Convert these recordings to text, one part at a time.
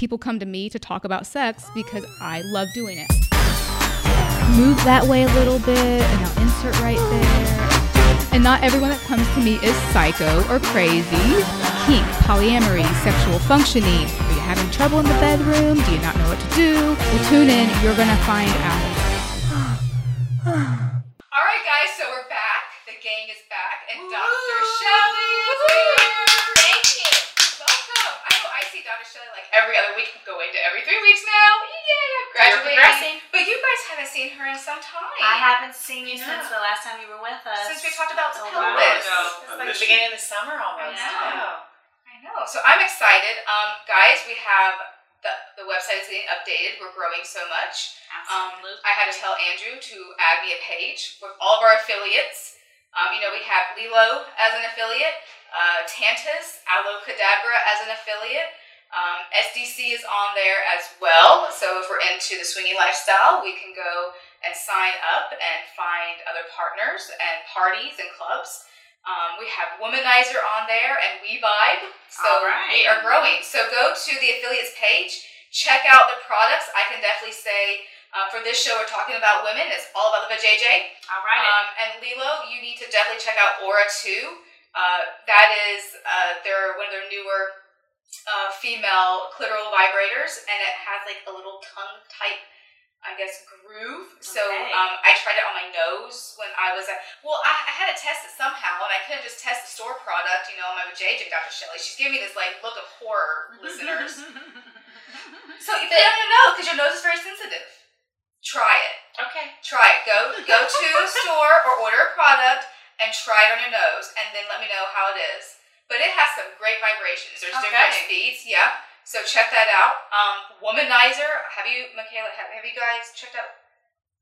people come to me to talk about sex because I love doing it. Move that way a little bit, and I'll insert right there. And not everyone that comes to me is psycho or crazy. Kink, polyamory, sexual functioning. Are you having trouble in the bedroom? Do you not know what to do? Well, tune in. You're going to find out. All right, guys, so we're back. The gang is back, and Dr. Shelley is here. Thank you. Welcome. I know I see Dr. Shelley like every other week. I'm going to every three weeks now. Yeah, You're graduating. But you guys haven't seen her in some time. I haven't seen you Yeah. since the last time you were with us. Since we talked about the That's pelvis. ago. I It's like the beginning of the summer almost. I know. I know. So I'm excited. Um, guys, we have the, the website is getting updated. We're growing so much. Um, Absolutely. I had to tell Andrew to add me a page with all of our affiliates. Um, you know, we have LELO as an affiliate, uh, Tantus, Aloe Cadabra as an affiliate. Um, SDC is on there as well. So if we're into the swinging lifestyle, we can go and sign up and find other partners and parties and clubs. Um, we have Womanizer on there and We Vibe. So right. we are growing. So go to the affiliates page, check out the products. I can definitely say uh, for this show, we're talking about women. It's all about the vajayjay. All right. Um, and LELO, you need to definitely check out Aura 2. Uh, that is, uh, they're one of their newer uh, female clitoral vibrators, and it has like a little tongue type, I guess, groove. So um, I tried it on my nose when I was at, well, I, I had to test it somehow, and I couldn't just test the store product, you know, on my vajayjay, Dr. Shelley. She's giving me this like look of horror, listeners. So you put it on your because your nose is very sensitive. Try it. okay. Try it. Go go to a store or order a product and try it on your nose, and then let me know how it is. But it has some great vibrations. There's different speeds. Yeah. So check that out. Um, Womanizer. Have you, Michaela? Have, have you guys checked out?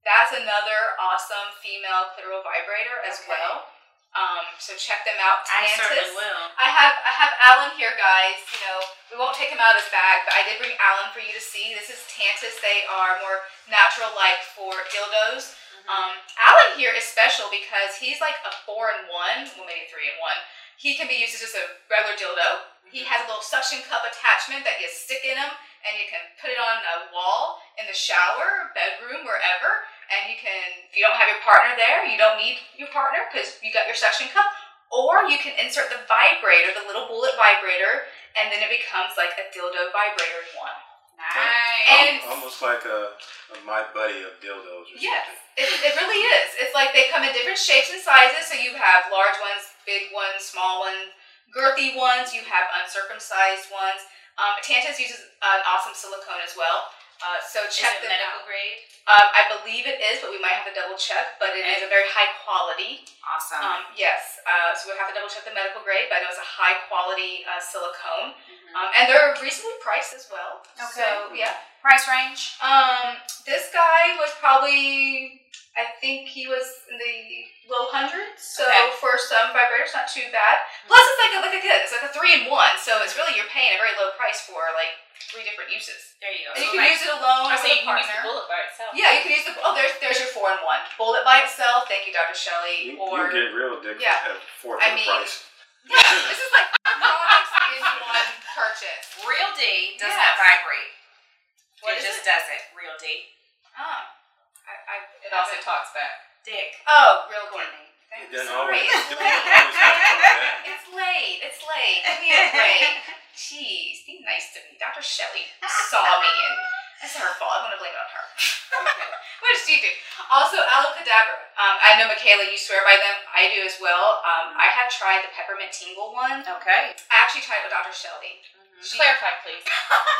That's another awesome female clitoral vibrator as Okay. well. Um, so check them out. I certainly will. I have I have Alan here, guys. You know, we won't take him out of his bag, but I did bring Alan for you to see. This is Tantus. They are more natural like for dildos. Um, Alan here is special because he's like a four in one, well maybe three in one. He can be used as just a regular dildo. He mm-hmm. has a little suction cup attachment that you stick in him, and you can put it on a wall in the shower, bedroom, wherever. And you can, if you don't have your partner there, you don't need your partner because you got your suction cup. Or you can insert the vibrator, the little bullet vibrator, and then it becomes like a dildo vibrator in one. Nice. And- almost like a, a my buddy of dildos or Yes, something. it, it really is. It's like they come in different shapes and sizes. So you have large ones, big ones, small ones, girthy ones. You have uncircumcised ones. Um, uses an awesome silicone as well. Uh, so Is check it them medical out. grade? Um, I believe it is, but we might have to double check. But it is a very high quality. Awesome. Um, yes, uh, so we have to double check the medical grade, but I know it's a high quality uh, silicone, Mhm. um, and they're reasonably priced as well. Okay. So yeah. Price range? Um, this guy was probably, I think he was in the low hundreds. So Okay. for some vibrators, not too bad. Plus, it's like a, like a kid. It's like a three in one. So it's really you're paying a very low price for like three different uses. There you go. And you So can like- use it alone or so with you a can use the partner. bullet by itself. Yeah, you can use the. Oh, there's there's your four in one. Bullet by itself. Thank you, Dr. Shelley. You, or you can get real dick yeah. at fourth I the mean- price. yeah, this is like products in one purchase. Real D does Yes. not vibrate. What it is just it? does it. Real D. Oh, I, I It also talks back. Dick. Oh, real Courtney. It I'm sorry, always, it's it late. doesn't always have to come back. It's late. It's late. Give me a break. Jeez, be nice to me. Dr. Shelley saw me and it's her fault. I'm gonna blame it on her. Okay. what did she do? Also, Aloe Cadabra. Um, I know Michaela, you swear by them. I do as well. Um, I have tried the peppermint tingle one. Okay. I actually tried it with Dr. Shelley. Clarify, please.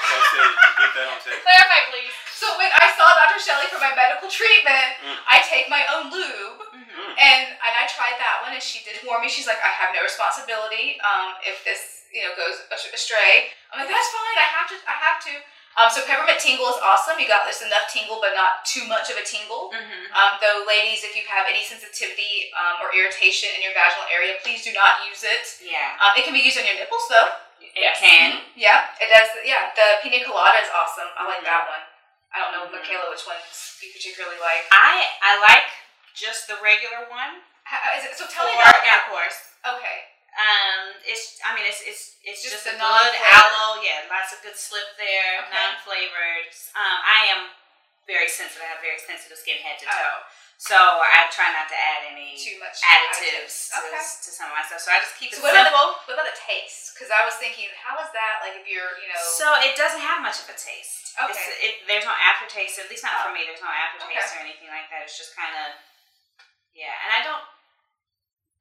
So I say, you get that on tape? Clarify, please. So when I saw Dr. Shelley for my medical treatment, Mm. I take my own lube. Mm-hmm. And and I tried that one, and she did warn me. She's like, I have no responsibility um, if this you know goes astray. I'm like, that's fine. I have to. I have to. Um, so peppermint tingle is awesome. You got this enough tingle, but not too much of a tingle. Mm-hmm. Um, though, ladies, if you have any sensitivity um, or irritation in your vaginal area, please do not use it. Yeah. Um, it can be used on your nipples, though. It Yes. can. Yeah, it does. Yeah, the pina colada is awesome. I like Mhm. that one. I don't know, Mhm. Michaela, which ones you particularly like. I I like just the regular one. How, is it, so tell me about yeah, of course. Okay. Um, it's I mean it's it's it's Just just, a good aloe. Yeah, lots of good slip there, Okay. non-flavored. Um, I am very sensitive. I have very sensitive skin, head to Oh. So I try not to add any Too much additives to, Okay. to some of my stuff. So I just keep So it what about, simple. the, what about the taste? Because I was thinking, how is that? Like if you're, you know, So it doesn't have much of a taste. Okay. It's, it, there's no aftertaste. At least not Oh. for me. There's no aftertaste or anything like that. It's just kind of yeah. And I don't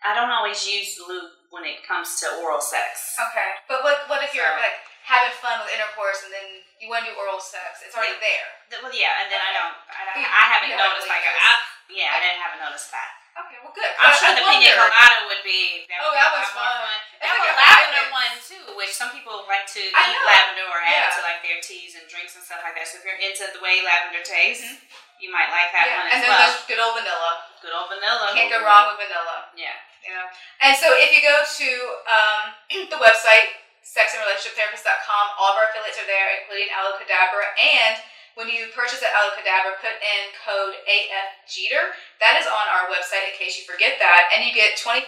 I don't always use lube when it comes to oral sex. okay. But what what if you're like having fun with intercourse and then you want to do oral sex? It's already there. Th- Well, yeah, and then I don't. I, don't, I haven't noticed like a, I, yeah, I didn't haven't noticed that. Okay, well, good. I'm sure I the pina wonder- colada would be. That Oh, would that be a was fun. It's They have a lavender one too, which some people like to I eat know. lavender or add Yeah. it to like their teas and drinks and stuff like that. So if you're into the way lavender tastes, Mhm. you might like that yeah, one and then well. there's good old vanilla. Good old vanilla. Can't go wrong with vanilla. Yeah. You know. And so if you go to um, the website sexandrelationshiptherapist.com, all of our affiliates are there, including Aloe Cadabra. And when you purchase at Aloe Cadabra, put in code AFGETER. That is on our website in case you forget that, and you get 25%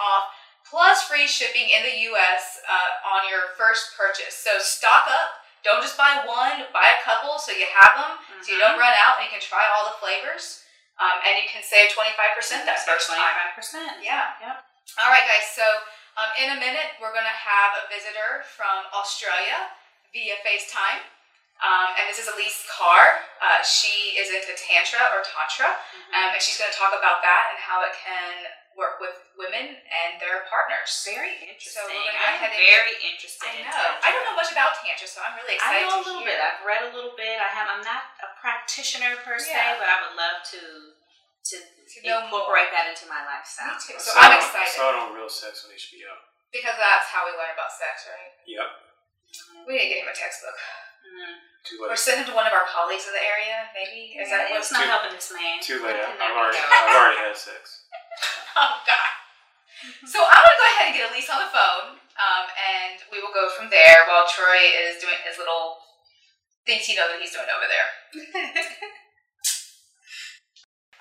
off plus free shipping in the U.S. Uh, on your first purchase. So stock up. Don't just buy one, buy a couple so you have them, so you don't Mhm. run out and you can try all the flavors. Um, and you can save 25% that first time. Twenty-five percent. Yeah. Yep. All right, guys. So um, in a minute, we're going to have a visitor from Australia via FaceTime. Um, and this is Elise Carr. Uh, she is into Tantra or Tantra. Um, and she's going to talk about that and how it can work with women and their partners. Very interesting. So we're I'm ahead and very interested. I know. Tantra. I don't know much about Tantra, so I'm really excited. I know a little hear. bit. I've read a little bit. I have. I'm not a practitioner per se, Yeah. but I would love to to, To know incorporate that into my lifestyle. Me too. I So I'm it- excited. I saw it on Real Sex on HBO. Because that's how we learn about sex, right? Yep. We didn't get him a textbook. Mm. Too Or late. send him to one of our colleagues in the area, maybe. Is that it's what's not Too- helping this man. Too late. I've already. I've already had sex. Oh God. So I'm gonna go ahead and get Elise on the phone, um, and we will go from there while Troy is doing his little things he knows that he's doing over there.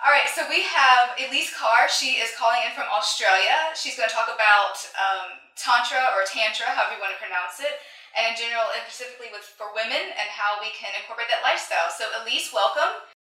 All right, so we have Elise Carr. She is calling in from Australia. She's going to talk about um, tantra or tantra, however you want to pronounce it, and in general, and specifically with for women and how we can incorporate that lifestyle. So, Elise, welcome.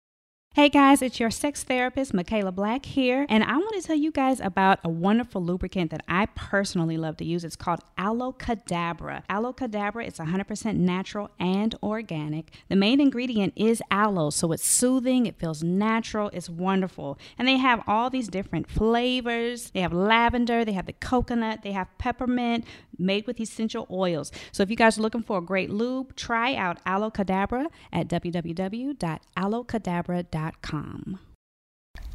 Hey guys, it's your sex therapist, Michaela Black here, and I want to tell you guys about a wonderful lubricant that I personally love to use. It's called Aloe Cadabra. Aloe Cadabra is 100% natural and organic. The main ingredient is aloe, so it's soothing, it feels natural, it's wonderful. And they have all these different flavors. They have lavender, they have the coconut, they have peppermint, made with essential oils. So if you guys are looking for a great lube, try out Aloe Cadabra at www.aloecadabra.com.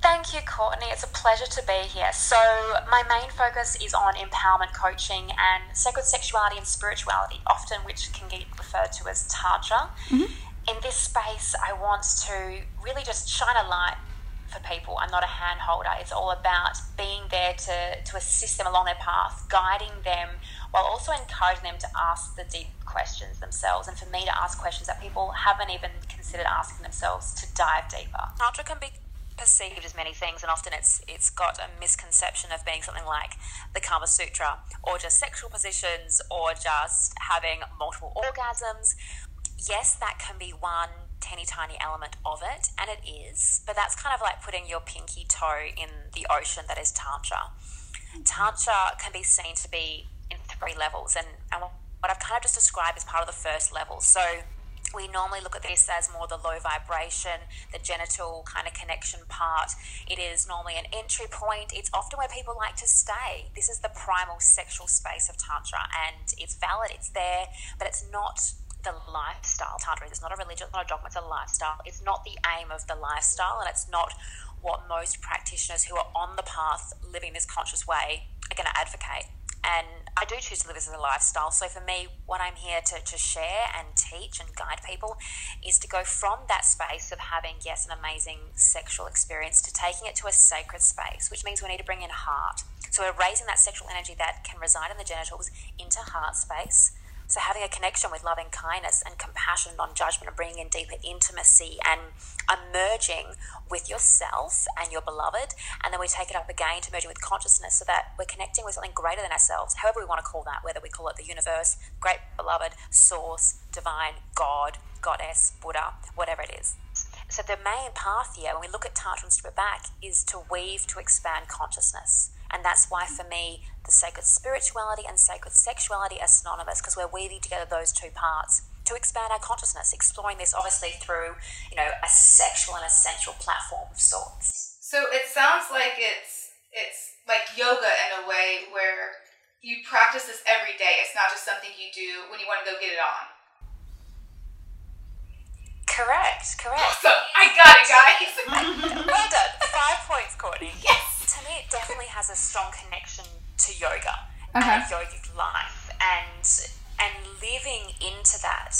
Thank you, Courtney. It's a pleasure to be here. So, my main focus is on empowerment coaching and sacred sexuality and spirituality, often which can get referred to as Tantra. Mm-hmm. In this space, I want to really just shine a light for people. I'm not a hand holder. It's all about being there to, to assist them along their path, guiding them, while also encouraging them to ask the deep questions themselves, and for me to ask questions that people haven't even considered asking themselves to dive deeper. Tantra can be perceived as many things, and often it's it's got a misconception of being something like the Kama Sutra, or just sexual positions, or just having multiple orgasms. Yes, that can be one teeny tiny element of it, and it is, but that's kind of like putting your pinky toe in the ocean that is Tantra. Tantra can be seen to be in three levels, and, and what I've kind of just described is part of the first level. So we normally look at this as more the low vibration, the genital kind of connection part. It is normally an entry point. It's often where people like to stay. This is the primal sexual space of Tantra, and it's valid, it's there, but it's not the lifestyle. Tantra is not a religion, it's not a dogma, it's a lifestyle. It's not the aim of the lifestyle, and it's not what most practitioners who are on the path living this conscious way are going to advocate. And I do choose to live this as a lifestyle. So for me, what I'm here to, to share and teach and guide people is to go from that space of having, yes, an amazing sexual experience to taking it to a sacred space, which means we need to bring in heart. So we're raising that sexual energy that can reside in the genitals into heart space So, having a connection with loving kindness and compassion, non judgment, and bringing in deeper intimacy and emerging with yourself and your beloved. And then we take it up again to merging with consciousness so that we're connecting with something greater than ourselves, however we want to call that, whether we call it the universe, great beloved, source, divine, God, goddess, Buddha, whatever it is. So, the main path here, when we look at Tantra and strip it back, is to weave to expand consciousness. And that's why, for me, the sacred spirituality and sacred sexuality are synonymous because we're weaving together those two parts to expand our consciousness, exploring this obviously through, you know, a sexual and a sensual platform of sorts. So it sounds like it's it's like yoga in a way where you practice this every day. It's not just something you do when you want to go get it on. Correct, correct. So I got it, guys. well done. Five points, Courtney. Yes. To me, it definitely has a strong connection to yoga Okay. and yogic life and and living into that.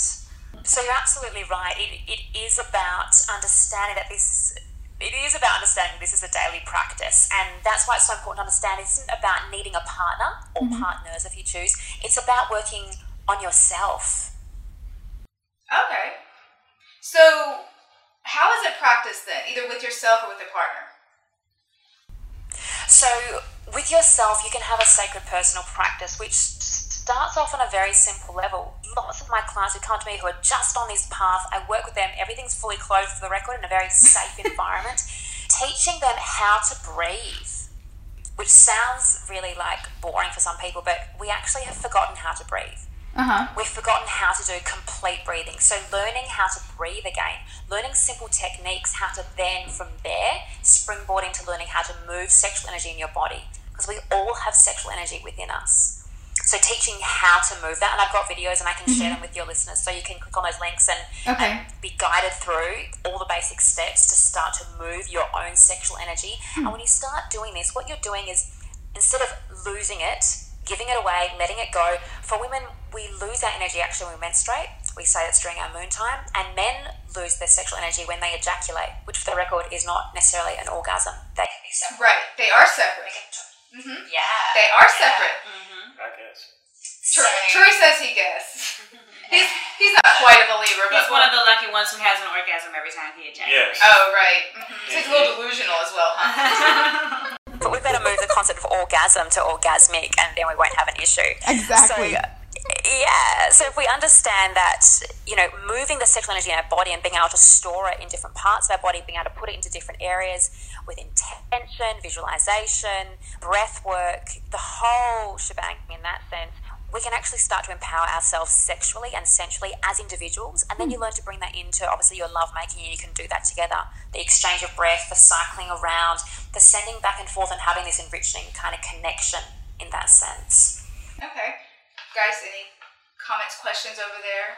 So you're absolutely right. It, it is about understanding that this. It is about understanding this is a daily practice, and that's why it's so important to understand. It isn't about needing a partner or mm-hmm. partners if you choose. It's about working on yourself. okay. So how is it practiced then, either with yourself or with a partner? So, with yourself, you can have a sacred personal practice, which starts off on a very simple level. Lots of my clients who come to me who are just on this path, I work with them, everything's fully clothed for the record in a very safe environment, teaching them how to breathe, which sounds really like boring for some people, but we actually have forgotten how to breathe. Uh huh. We've forgotten how to do complete breathing. So, learning how to breathe again, learning simple techniques, how to then from there springboard into learning how to move sexual energy in your body. Because we all have sexual energy within us. So, teaching how to move that, and I've got videos and I can share them with your listeners so you can click on those links and, Okay. and be guided through all the basic steps to start to move your own sexual energy. And when you start doing this, what you're doing is instead of losing it, giving it away, letting it go, for women, we lose our energy actually when we menstruate. We say that's during our moon time. And men lose their sexual energy when they ejaculate, which for the record is not necessarily an orgasm. They can be separate. Right. They are separate. Mm-hmm. Yeah. They are separate. I guess. Troy, Troy says he guesses. He's he's not quite a believer, but He's one of the lucky ones who has an orgasm every time he ejaculates. Yes. Oh right. Mm-hmm. He's a little delusional as well, huh? But we better move the concept of orgasm to orgasmic and then we won't have an issue. Exactly. So, yeah, so if we understand that, you know, moving the sexual energy in our body and being able to store it in different parts of our body, being able to put it into different areas with intention, visualization, breath work, the whole shebang in that sense, we can actually start to empower ourselves sexually and sensually as individuals. And then you learn to bring that into obviously your love making, and you can do that together. The exchange of breath, the cycling around, the sending back and forth, and having this enriching kind of connection in that sense. Okay. Guys, any comments, questions over there?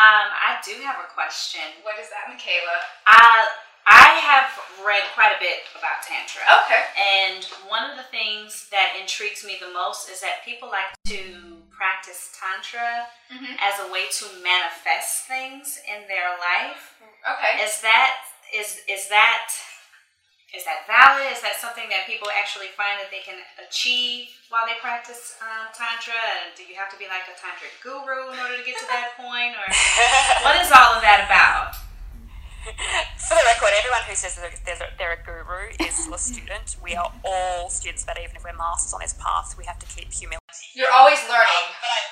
Um, I do have a question. What is that, Michaela? I I have read quite a bit about tantra. Okay. And one of the things that intrigues me the most is that people like to practice tantra Mhm. as a way to manifest things in their life. Okay. Is that is is that is that valid? Is that something that people actually find that they can achieve while they practice um, tantra? And do you have to be like a tantric guru in order to get to that point, or what is all of that about? For the record, everyone who says that they're, they're a guru is a student. We are all students, but even if we're masters on this path, we have to keep humility. You're always learning. Um,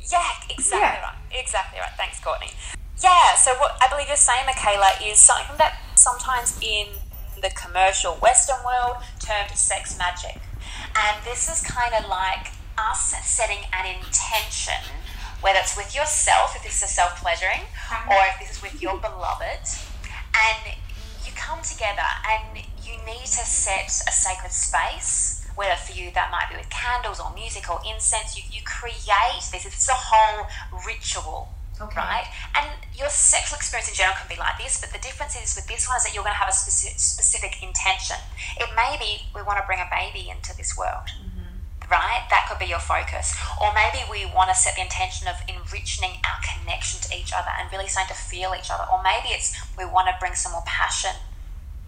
yeah, exactly Yeah. right. Exactly right. Thanks, Courtney. Yeah, so what I believe you're saying, Michaela, is something that sometimes in the commercial Western world termed sex magic. And this is kind of like us setting an intention, whether it's with yourself, if this is self pleasuring, uh-huh. or if this is with your beloved. And you come together and you need to set a sacred space, whether for you that might be with candles or music or incense. You, you create this, it's a whole ritual. Right? And your sexual experience in general can be like this, but the difference is with this one is that you're going to have a specific, specific intention. It may be we want to bring a baby into this world right? That could be your focus. Or maybe we want to set the intention of enriching our connection to each other and really starting to feel each other. Or maybe it's we want to bring some more passion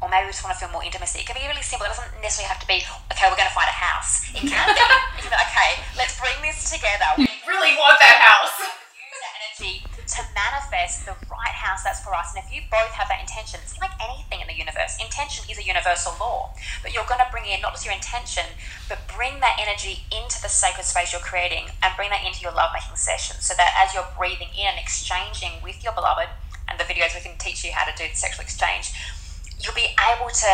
or maybe we just want to feel more intimacy. It can be really simple. It doesn't necessarily have to be, okay, we're going to find a house. It can be. You be, okay, let's bring this together. We Really want that house. use that energy to manifest the right house that's for us. And if you both have that intention, it's like anything in the universe. Intention is a universal law, but you're going to bring in not just your intention, but bring that energy into the sacred space you're creating and bring that into your lovemaking session so that as you're breathing in and exchanging with your beloved, and the videos we can teach you how to do the sexual exchange, you'll be able to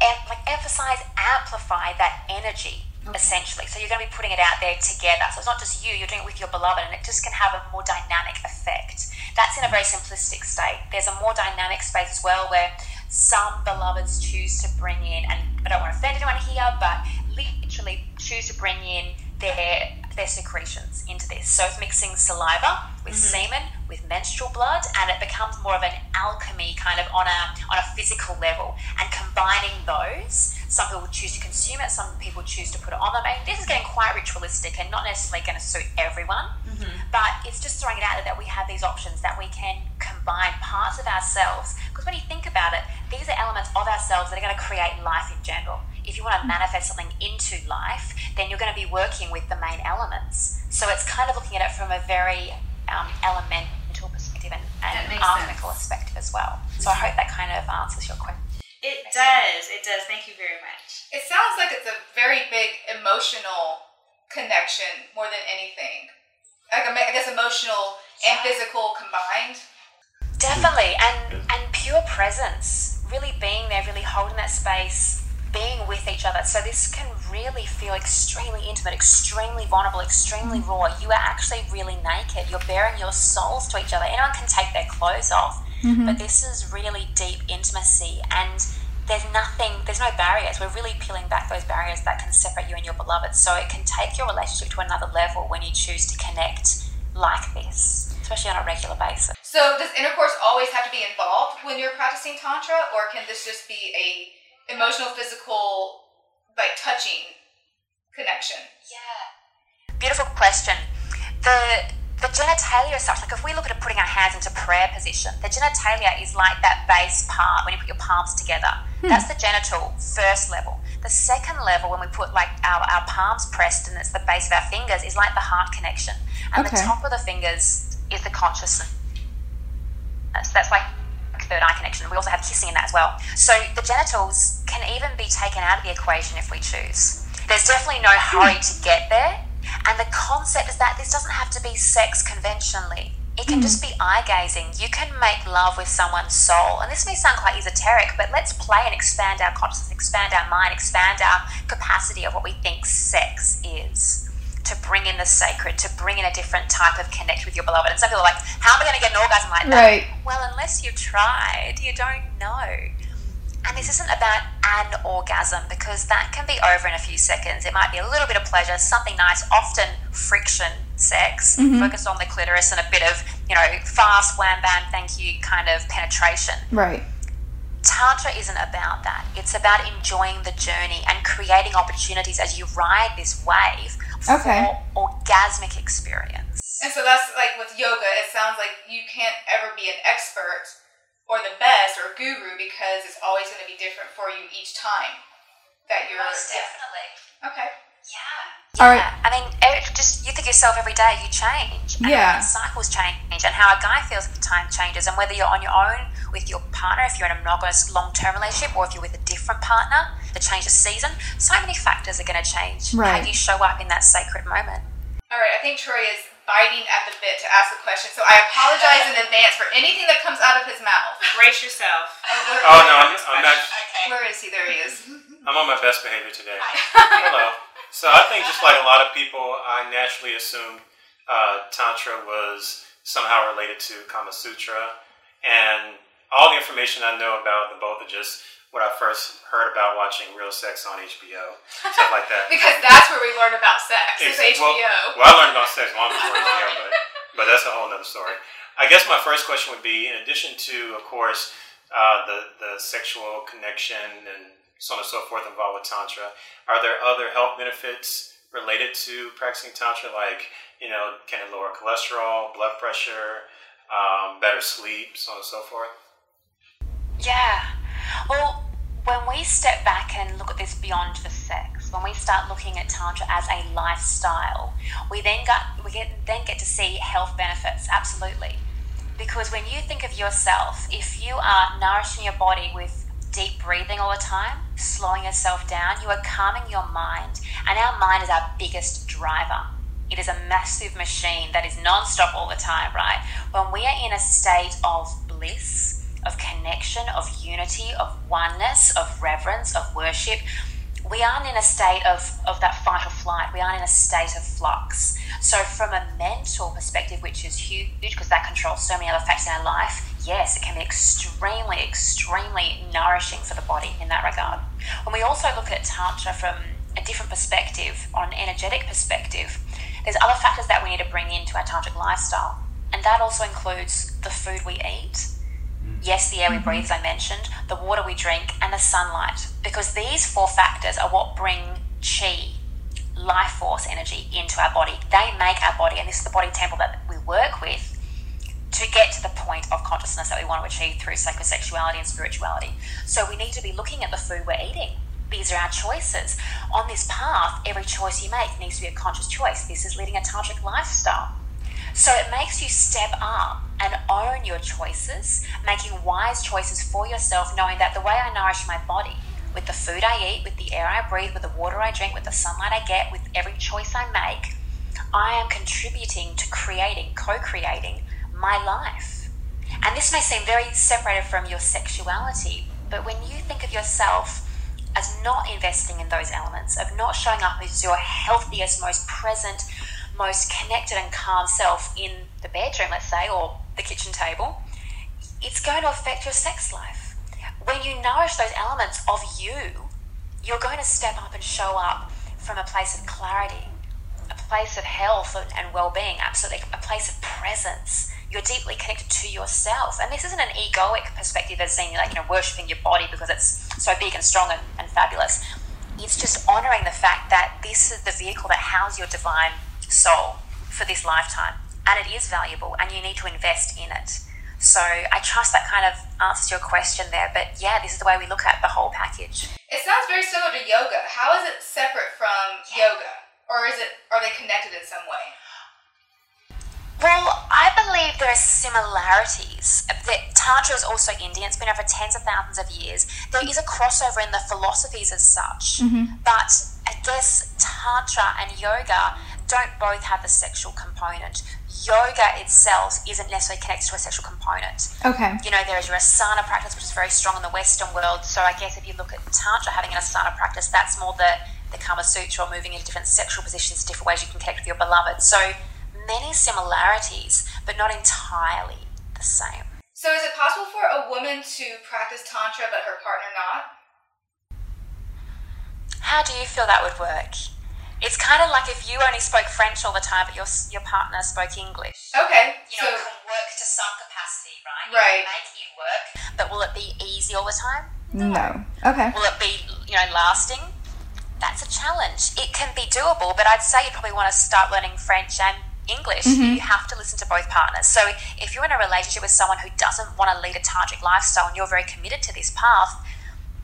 em- like emphasize, amplify that energy essentially. So you're going to be putting it out there together. So it's not just you, you're doing it with your beloved, and it just can have a more dynamic effect. That's in a very simplistic state. There's a more dynamic space as well where some beloveds choose to bring in, and I don't want to offend anyone here, but choose to bring in their their secretions into this. So it's mixing saliva with mm-hmm. semen, with menstrual blood, and it becomes more of an alchemy kind of on a on a physical level. And combining those, some people choose to consume it, some people choose to put it on them. And this is getting quite ritualistic and not necessarily going to suit everyone. Mm-hmm. But it's just throwing it out there that we have these options that we can combine parts of ourselves. Because when you think about it, these are elements of ourselves that are going to create life in general. If you want to manifest something into life, then you're going to be working with the main elements. So it's kind of looking at it from a very um, elemental perspective and, That and makes alchemical perspective as well. So I hope that kind of answers your question. It does. It does. Thank you very much. It sounds like it's a very big emotional connection more than anything. Like I guess emotional and physical combined. Definitely, and and pure presence, really being there, really holding that space, being with each other. So this can really feel extremely intimate, extremely vulnerable, extremely raw. You are actually really naked. You're bearing your souls to each other. Anyone can take their clothes off, mm-hmm. but this is really deep intimacy and. There's nothing, there's no barriers. We're really peeling back those barriers that can separate you and your beloved. So it can take your relationship to another level when you choose to connect like this, especially on a regular basis. So does intercourse always have to be involved when you're practicing tantra, or can this just be a emotional, physical, like touching connection? Yeah. Beautiful question. The the genitalia is such like if we look at it putting our hands into prayer position, the genitalia is like that base part when you put your palms together. Hmm. That's the genital first level. The second level when we put like our, our palms pressed and it's the base of our fingers is like the heart connection. And the top of the fingers is the consciousness. So that's like third eye connection. We also have kissing in that as well. So the genitals can even be taken out of the equation if we choose. There's definitely no hurry to get there. And the concept is that this doesn't have to be sex conventionally. It can just be eye gazing. You can make love with someone's soul. And this may sound quite esoteric, but let's play and expand our consciousness, expand our mind, expand our capacity of what we think sex is. To bring in the sacred, to bring in a different type of connect with your beloved. And some people are like, how am I going to get an orgasm like that? Right. Well, unless you've tried, you don't know. And this isn't about an orgasm because that can be over in a few seconds. It might be a little bit of pleasure, something nice, often friction sex, mm-hmm. focused on the clitoris and a bit of, you know, fast, wham bam, thank you kind of penetration. Right. Tantra isn't about that. It's about enjoying the journey and creating opportunities as you ride this wave Okay. orgasmic experience. And so that's like with yoga, it sounds like you can't ever be an expert or the best or guru because it's always going to be different for you each time that you're. definitely. Okay. Yeah. All right. I mean, it just you think yourself every day, you change. And Yeah. Cycles change, and how a guy feels at the time changes, and whether you're on your own with your partner, if you're in a monogamous long-term relationship, or if you're with a different partner, the change of season, so many factors are going to change how Right. you show up in that sacred moment. All right. I think Troy is biting at the bit to ask a question, so I apologize in advance for anything that comes out of his mouth. Brace yourself. Oh, where, Oh no, I'm, I'm not. where is he? There he is. I'm on my best behavior today. Hello. So I think just like a lot of people, I naturally assumed uh, tantra was somehow related to Kama Sutra, and all the information I know about the both are just what I first heard about watching Real Sex on HBO, stuff like that. Because that's where we learn about sex. Is Ex- HBO. Well, well, I learned about sex long before HBO, but, but that's a whole other story. I guess my first question would be, in addition to, of course, uh, the the sexual connection and so on and so forth involved with tantra, are there other health benefits related to practicing tantra? Like, you know, can it lower cholesterol, blood pressure, um, better sleep, so on and so forth? Yeah. Well, when we step back and look at this beyond the sex, when we start looking at tantra as a lifestyle, we then got we get then get to see health benefits. Absolutely, because when you think of yourself, if you are nourishing your body with deep breathing all the time, slowing yourself down, you are calming your mind, and our mind is our biggest driver. It is a massive machine that is non-stop all the time, right? When we are in a state of bliss, of connection, of unity, of oneness, of reverence, of worship, we aren't in a state of, of that fight or flight. We aren't in a state of flux. So, from a mental perspective, which is huge because that controls so many other factors in our life, yes, it can be extremely, extremely nourishing for the body in that regard. When we also look at Tantra from a different perspective, on an energetic perspective, there's other factors that we need to bring into our tantric lifestyle. And that also includes the food we eat, yes, the air we mm-hmm. breathe, as I mentioned, the water we drink, and the sunlight. Because these four factors are what bring chi, life force energy, into our body. They make our body, and this is the body temple that we work with, to get to the point of consciousness that we want to achieve through sacred sexuality and spirituality. So we need to be looking at the food we're eating. These are our choices. On this path, every choice you make needs to be a conscious choice. This is leading a tantric lifestyle. So it makes you step up and own your choices, making wise choices for yourself, knowing that the way I nourish my body, with the food I eat, with the air I breathe, with the water I drink, with the sunlight I get, with every choice I make, I am contributing to creating, co creating my life. And this may seem very separated from your sexuality, but when you think of yourself as not investing in those elements, of not showing up as your healthiest, most present, most connected and calm self in the bedroom, let's say, or the kitchen table, it's going to affect your sex life. When you nourish those elements of you, you're going to step up and show up from a place of clarity, a place of health and well being, absolutely, a place of presence. You're deeply connected to yourself. And this isn't an egoic perspective as seeing like, you know, worshipping your body because it's so big and strong and, and fabulous. It's just honoring the fact that this is the vehicle that houses your divine soul for this lifetime. And it is valuable, and you need to invest in it. So I trust that kind of answers your question there. But yeah, this is the way we look at the whole package. It sounds very similar to yoga. How is it separate from yoga? Or is it are they connected in some way? Well, I believe there are similarities. That Tantra is also Indian. It's been over tens of thousands of years. There is a crossover in the philosophies as such, mm-hmm. but I guess Tantra and yoga don't both have a sexual component. Yoga itself isn't necessarily connected to a sexual component. Okay. You know, there is your asana practice, which is very strong in the Western world. So I guess if you look at Tantra having an asana practice, that's more the, the Kama Sutra or moving into different sexual positions, different ways you can connect with your beloved. So many similarities, but not entirely the same. So is it possible for a woman to practice tantra but her partner not? How do you feel that would work? It's kind of like if you only spoke French all the time, but your your partner spoke English. Okay. You so know, it can work to some capacity, right? You Right. make it work, but will it be easy all the time? No. Okay. Will it be, you know, lasting? That's a challenge. It can be doable, but I'd say you'd probably want to start learning French and English. Mm-hmm. You have to listen to both partners. So if you're in a relationship with someone who doesn't want to lead a tantric lifestyle and you're very committed to this path,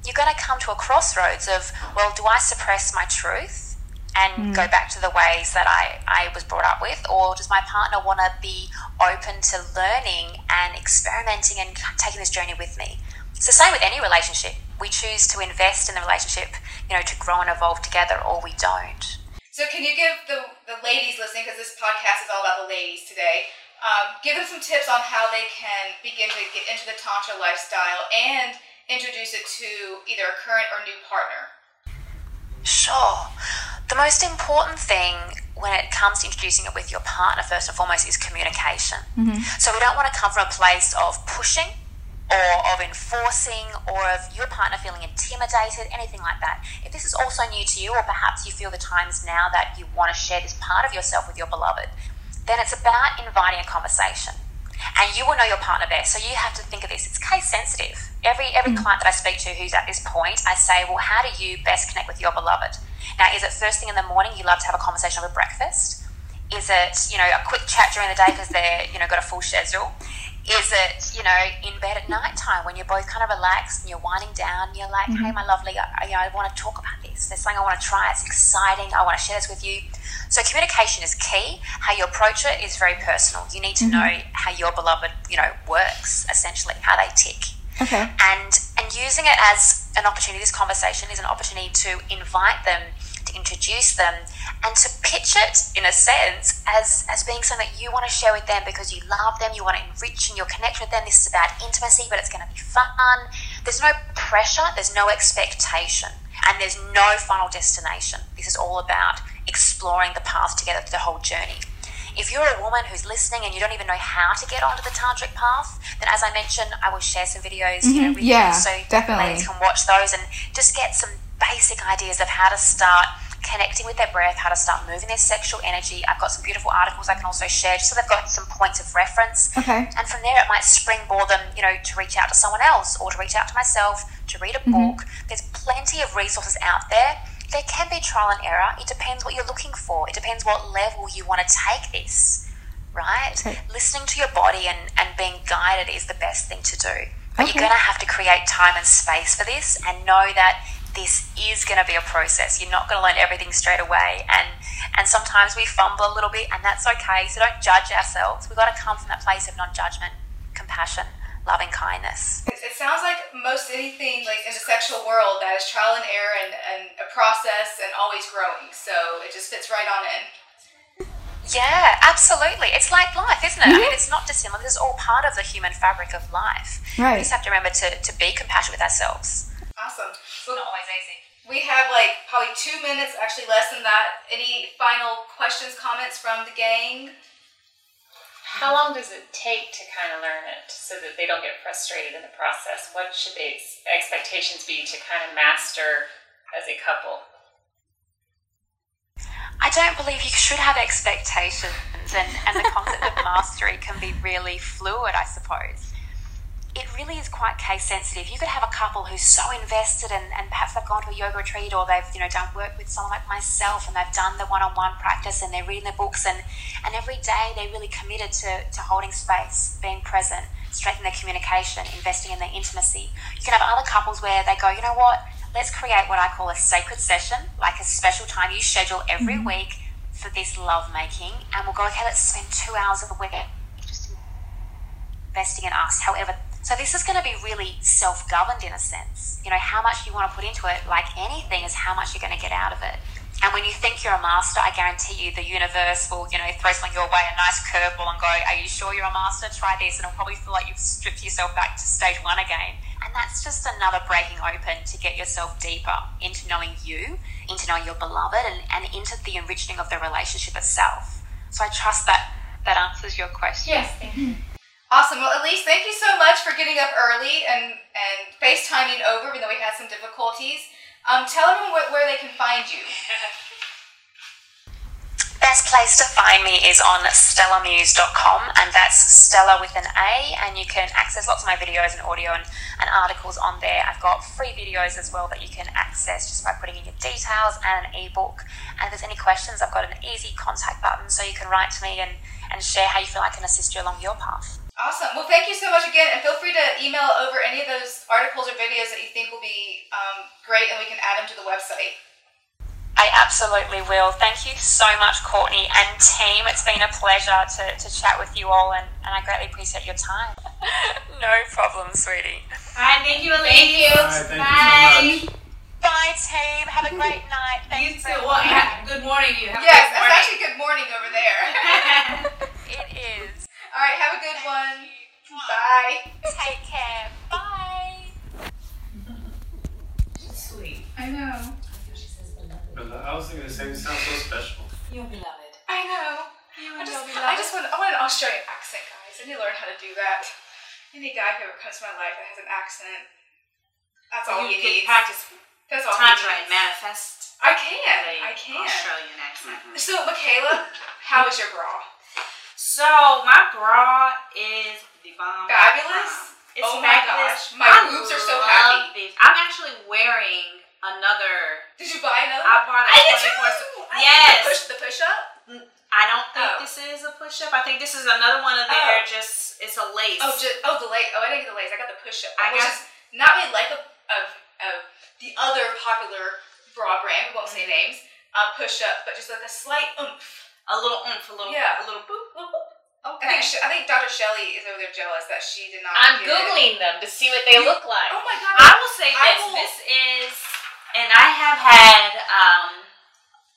you're going to come to a crossroads of, well, do I suppress my truth and go back to the ways that I, I was brought up with, or does my partner want to be open to learning and experimenting and taking this journey with me? It's the same with any relationship. We choose to invest in the relationship, you know, to grow and evolve together, or we don't. So can you give the, the ladies listening, because this podcast is all about the ladies today, um, give them some tips on how they can begin to get into the Tantra lifestyle and introduce it to either a current or new partner? Sure. The most important thing when it comes to introducing it with your partner, first and foremost, is communication. Mm-hmm. So we don't want to come from a place of pushing or of enforcing or of your partner feeling intimidated, anything like that. If this is also new to you, or perhaps you feel the times now that you want to share this part of yourself with your beloved, then it's about inviting a conversation. And you will know your partner best. So you have to think of this. It's case sensitive. Every every mm. client that I speak to who's at this point, I say, well, how do you best connect with your beloved? Now, is it first thing in the morning you love to have a conversation over breakfast? Is it, you know, a quick chat during the day because they're, you know, got a full schedule? Is it, you know, in bed at night time when you're both kind of relaxed and you're winding down and you're like, hey, mm-hmm. my lovely, I, you know, I want to talk about this. There's something I want to try. It's exciting. I want to share this with you. So communication is key. How you approach it is very personal. You need to mm-hmm. know how your beloved, you know, works, essentially, how they tick Okay. and and using it as an opportunity this conversation is an opportunity to invite them to introduce them and to pitch it in a sense as as being something that you want to share with them because you love them you want to enrich in your connection with them. This is about intimacy but it's going to be fun. There's no pressure there's no expectation and there's no final destination. This is all about exploring the path together the whole journey. If you're a woman who's listening and you don't even know how to get onto the tantric path, then as I mentioned, I will share some videos you know, Mhm, with yeah, you so definitely. ladies can watch those and just get some basic ideas of how to start connecting with their breath, how to start moving their sexual energy. I've got some beautiful articles I can also share just so they've got some points of reference. Okay. And from there, it might springboard them, you know, to reach out to someone else or to reach out to myself, to read a mm-hmm. book. There's plenty of resources out there. There can be trial and error. It depends what you're looking for. It depends what level you want to take this, right? Okay. Listening to your body and, and being guided is the best thing to do. But Okay. you're going to have to create time and space for this and know that this is going to be a process. You're not going to learn everything straight away. And, and sometimes we fumble a little bit, and that's okay. So don't judge ourselves. We've got to come from that place of non judgment, compassion, loving kindness. It, it sounds like most anything like in the sexual world that is trial and error and, and a process and always growing. So it just fits right on in. Yeah, absolutely. It's like life, isn't it? I mean, mm-hmm. it's not dissimilar. This is all part of the human fabric of life. Right. We just have to remember to, to be compassionate with ourselves. Awesome. It's not always easy. we have like probably two minutes, actually less than that. Any final questions, comments from the gang? How long does it take to kind of learn it so that they don't get frustrated in the process? What should the ex- expectations be to kind of master as a couple? I don't believe you should have expectations, and, and the concept of mastery can be really fluid, I suppose. It really is quite case sensitive. You could have a couple who's so invested and, and perhaps they've gone to a yoga retreat or they've, you know, done work with someone like myself and they've done the one on one practice and they're reading the books and, and every day they're really committed to, to holding space, being present, strengthening their communication, investing in their intimacy. You can have other couples where they go, you know what, let's create what I call a sacred session, like a special time you schedule every mm-hmm. week for this love making, and we'll go, okay, let's spend two hours of a week just investing in us. However, so this is going to be really self governed in a sense. You know, how much you want to put into it, like anything, is how much you're going to get out of it. And when you think you're a master, I guarantee you the universe will, you know, throw something your way, a nice curveball, and go, Are you sure you're a master? Try this. And it'll probably feel like you've stripped yourself back to stage one again. And that's just another breaking open to get yourself deeper into knowing you, into knowing your beloved, and, and into the enriching of the relationship itself. So I trust that that answers your question. Awesome. Well, Elise, thank you so much for getting up early and, and FaceTiming over, even though we had some difficulties. Um, tell everyone where, where they can find you. Best place to find me is on stellamuse.com, and that's Stella with an A, and you can access lots of my videos and audio and, and articles on there. I've got free videos as well that you can access just by putting in your details and an ebook. And if there's any questions, I've got an easy contact button so you can write to me and, and share how you feel I can assist you along your path. Awesome. Well, thank you so much again, and feel free to email over any of those articles or videos that you think will be um, great, and we can add them to the website. I absolutely will. Thank you so much, Courtney and team. It's been a pleasure to, to chat with you all, and, and I greatly appreciate your time. no problem, sweetie. All right, thank you, Elise. Thank you. All right, thank you so much. Bye, team. Have a great night. You too. very Well, good morning. You have Yes, good that's morning. actually good morning over there. It is. All right, have a good one. Bye. Take care. Bye. sweet. I know. I was thinking the same. It sounds so special. You're beloved. I know. You I just, I just want, I want an Australian accent, guys. I need to learn how to do that. Any guy who ever comes to my life that has an accent, that's all you he can needs. practice That's all tantra he and needs. manifest I can. a I can. Australian accent. So, Michaela, how is your bra? So my bra is the bomb. Fabulous? It's Oh my gosh, my I boobs are so happy. These. I'm actually wearing another. Did you buy another? I bought a I did 24 too. I Yes. The push, the push up. I don't think Oh. this is a push up. I think this is another one of their Oh. just. it's a lace. Oh, just, oh, the lace. Oh, I didn't get the lace. I got the push up, I which got- is not really like a, a, a the other popular bra brand. We won't say Mm-hmm. names. Uh, push up, but just like a slight oomph. A little oomph, a little, Yeah. a little boop. Little boop. I think, she, I think Dr. Shelley is over there jealous that she did not. I'm get it. googling them to see what they look like. Oh my god! I will say this. will- This is, and I have had um,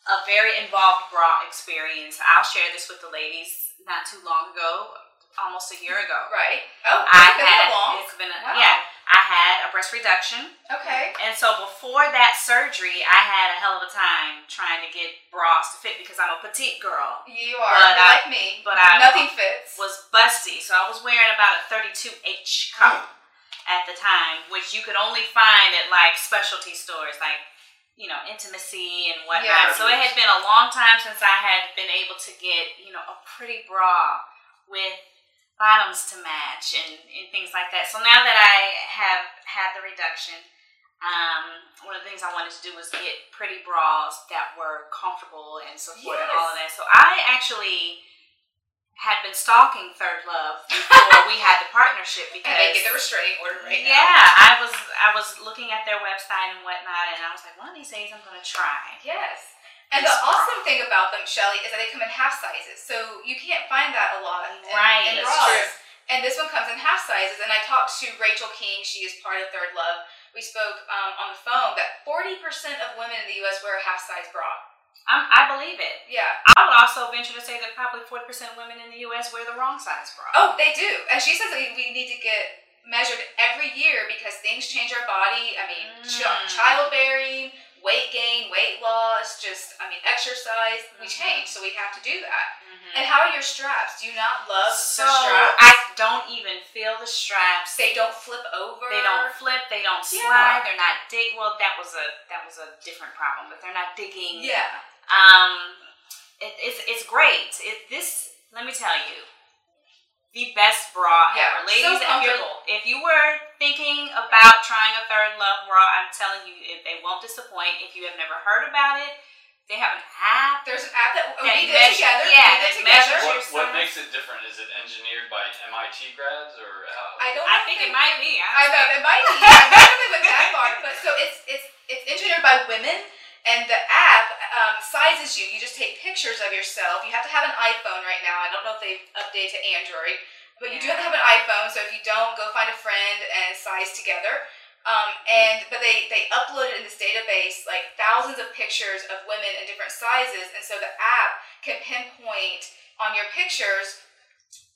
a very involved bra experience. I'll share this with the ladies not too long ago, almost a year ago. right. Oh, I it's been had, long. it's been, a, Wow. yeah, I had a breast reduction. Okay. And so before that surgery, I had a hell of a time trying to get bras to fit because I'm a petite girl. You are But I- like me. but I- nothing fits. Was busty, so I was wearing about a 32H cup at the time, which you could only find at like specialty stores, like you know intimacy and whatnot. Yeah. So it had been a long time since I had been able to get you know a pretty bra with bottoms to match and, and things like that. So now that I have had the reduction, um, one of the things I wanted to do was get pretty bras that were comfortable and support and all of that. So I actually had been stalking Third Love before we had the partnership because and they get the restraining order right now. yeah, I was I was looking at their website and whatnot, and I was like, one of these days I'm gonna try. Yes. And the awesome thing about them, Shelly, is that they come in half sizes. So you can't find that a lot in, Right, in bras. true. And this one comes in half sizes. And I talked to Rachel King. She is part of Third Love. We spoke um, on the phone that 40% of women in the U.S. wear a half size bra. I'm, I believe it. Yeah. I would also venture to say that probably 40% of women in the U.S. wear the wrong size bra. Oh, they do. And she says that we, need to get measured every year because things change our body. I mean, Mm. childbearing, weight gain, weight loss, just, I mean, exercise. We Mhm. change, so we have to do that. Mhm. And how are your straps? Do you not love so the straps? I don't even feel the straps. they don't flip over. They don't flip. They don't Yeah. slide. They're not dig. Well, that was a that was a different problem, but they're not digging. Yeah. Um, it, it's it's great. It this let me tell you, the best bra Yeah, ever, so ladies. if you if you were thinking about trying a Third Love bra, I'm telling you, if they won't disappoint. If you have never heard about it, they have an app. There's an app that That we did measure- together. yeah, we did that together. measures What, what makes it different? Is it engineered by MIT grads or how? I don't. I think it might be. I know it might be. I definitely went that far, but so it's it's it's engineered by women, and the app um, sizes you. You just take pictures of yourself. You have to have an iPhone right now. I don't know if they've updated to Android, but you do have to have an iPhone. So if you don't, go find a friend and size together. Um, and but they they uploaded in this database like thousands of pictures of women in different sizes, and so the app can pinpoint on your pictures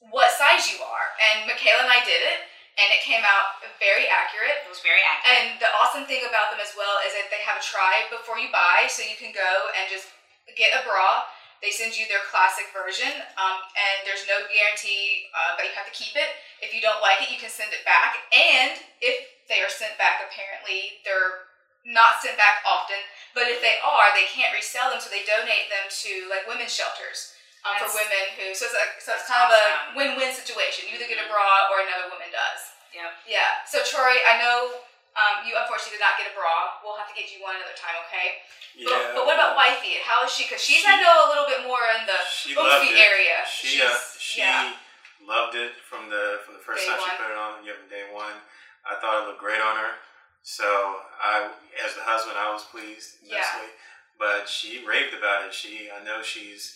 what size you are. And Michaela and I did it, and it came out very accurate. It was very accurate. And the awesome thing about them as well is that they have a try before you buy, so you can go and just get a bra. They send you their classic version, um, and there's no guarantee uh, that you have to keep it. If you don't like it, you can send it back. And if they are sent back, apparently they're not sent back often. But if they are, they can't resell them, so they donate them to like women's shelters um, for women who. So it's like so it's kind of a win-win situation. You either get a bra or another woman does. Yeah. Yeah. So Troy, I know um, you unfortunately did not get a bra. We'll have to get you one another time, okay? Yeah. But, but what about wifey? How is she? Because she's I know a little bit more in the She loved oofy it. area. She uh, she yeah. loved it from the from the first Day time one. she put it on. Yeah, from day one. I thought it looked great on her. So I, as the husband, I was pleased Yeah. But she raved about it. She, I know she's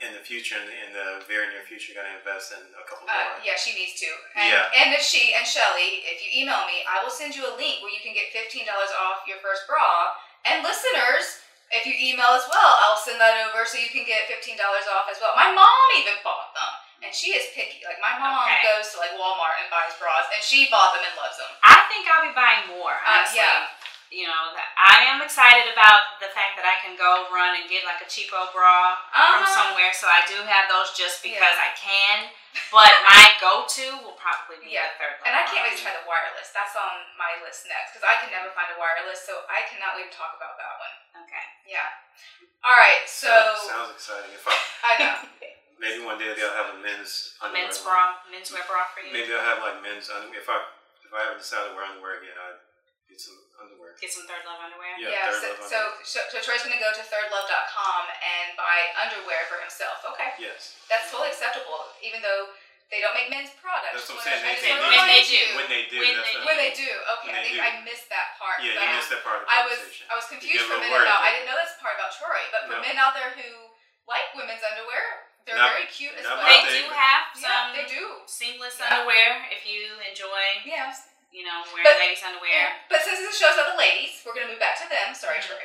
in the future, in the, in the very near future, going to invest in a couple Uh, more. yeah, she needs to. And, Yeah. and if she and Shelly, if you email me, I will send you a link where you can get fifteen dollars off your first bra. And listeners, if you email as well, I'll send that over so you can get fifteen dollars off as well. My mom even bought them, and she is picky. Like my mom Okay. goes to like Walmart and buys bras, and she bought them and loves them. I think I'll be buying more. Uh, Honestly. yeah. You know, I am excited about the fact that I can go run and get like a cheapo bra Uh-huh. from somewhere. So I do have those just because I can. But my go-to will probably be Yeah. the third And I can't wait to try the wireless. That's on my list next because I can never find a wireless, so I cannot wait to talk about that one. Okay. Yeah. All right. So sounds exciting. If I I know. maybe one day they'll have a men's underwear. Men's line. bra, menswear bra for you. Maybe they'll have like men's underwear. If I if I ever decide to wear underwear again, I'd get some underwear. Get some third love underwear. Yeah, Yeah, Third so, Love so, so, so Troy's gonna go to thirdlove.com and buy underwear for himself. Okay, Yes. that's totally acceptable. Even though they don't make men's products. That's what I'm saying. wanna- They, they, When they do. When they do. When that's they what When I they do, okay. When I think do. I missed that part. Yeah, but you missed that part of the I was. I was confused for a a minute word about. I didn't know that's part about Troy, but for No. men out there who like women's underwear, they're Not- very cute as well. They do have yeah, some they do. seamless Yeah. underwear if you enjoy, Yeah. You know, wearing But- ladies' underwear. Yeah. But since this show's about the ladies, we're gonna move back to them. Sorry, Mhm. Troy.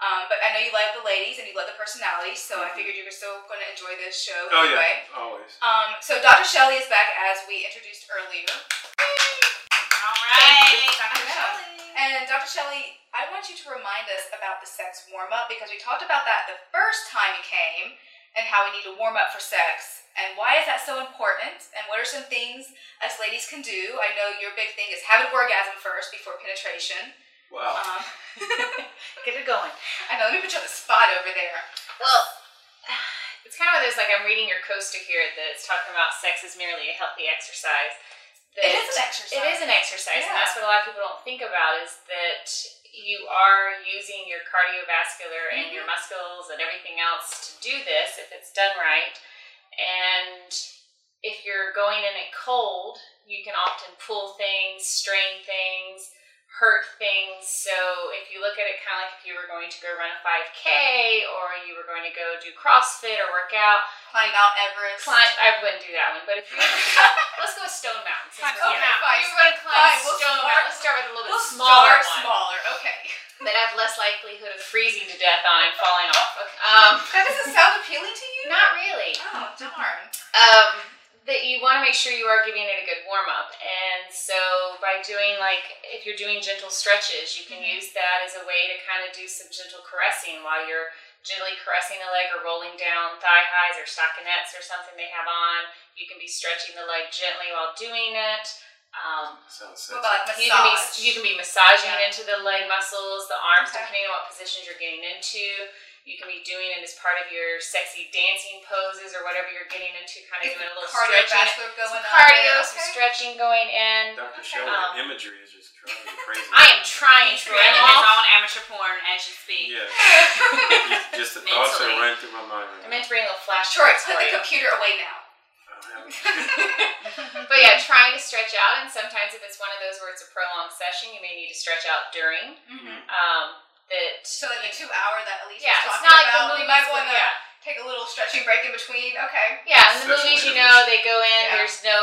Um, but I know you like the ladies and you love the personalities, so I figured you were still going to enjoy this show Oh anyway. yeah, always. Um, so Dr. Shelley is back as we introduced earlier. All right, Dr. Shelley. And Dr. Shelley, I want you to remind us about the sex warm up because we talked about that the first time you came and how we need to warm up for sex. And why is that so important? And what are some things us ladies can do? I know your big thing is have an orgasm first before penetration. Wow. Um, Get it going. I know, let me put you on the spot over there. Well, it's kind of one of those like I'm reading your coaster here that's talking about sex is merely a healthy exercise. It is an exercise. It is an exercise, and that's what a lot of people don't think about is that you are using your cardiovascular and your muscles and everything else to do this if it's done right. And if you're going in it cold, you can often pull things, strain things, hurt things. So if you look at it kind of like if you were going to go run a 5K or you were going to go do CrossFit or work out, Climb Mount Everest. climb. I wouldn't do that one, but if you let's go with Stone Mountain. since Climb we're Stone. Mountain. If you were going to climb Fine, we'll Stone start- Mountain, let's start with a little bit We'll smaller start one smaller. Okay. that have less likelihood of freezing to death on and falling off. Okay. Um, That doesn't sound appealing to you? Not really. Oh, darn. um, that you want to make sure you are giving it a good warm up. And so by doing like if you're doing gentle stretches, you can Mhm. use that as a way to kind of do some gentle caressing while you're gently caressing the leg or rolling down thigh highs or stockinettes or something they have on. You can be stretching the leg gently while doing it. Um, Sounds What sexy. about you can be you can be massaging Yeah. into the leg muscles, the arms, Okay. depending on what positions you're getting into. You can be doing it as part of your sexy dancing poses or whatever you're getting into, kind of Get doing a the little stretching, cardiovascular going some on cardio, there, some stretching going in. Dr. Okay. Shelley, Um, imagery is just driving me crazy. I am trying to. creating I'm his own amateur porn as you speak. Yeah. just the thoughts that Mentally. run through my mind. I meant to bring a little flash. Troy, cards put the you. computer away now. But yeah, trying to stretch out, and sometimes if it's one of those where it's a prolonged session, you may need to stretch out during. Mm-hmm. Um, that So like the two hour that Elise yeah, was it's talking not like the about, we movies. might but yeah. take a little stretching break in between. Okay. Yeah, in the Sexual movies, you know, they go in. Yeah. There's no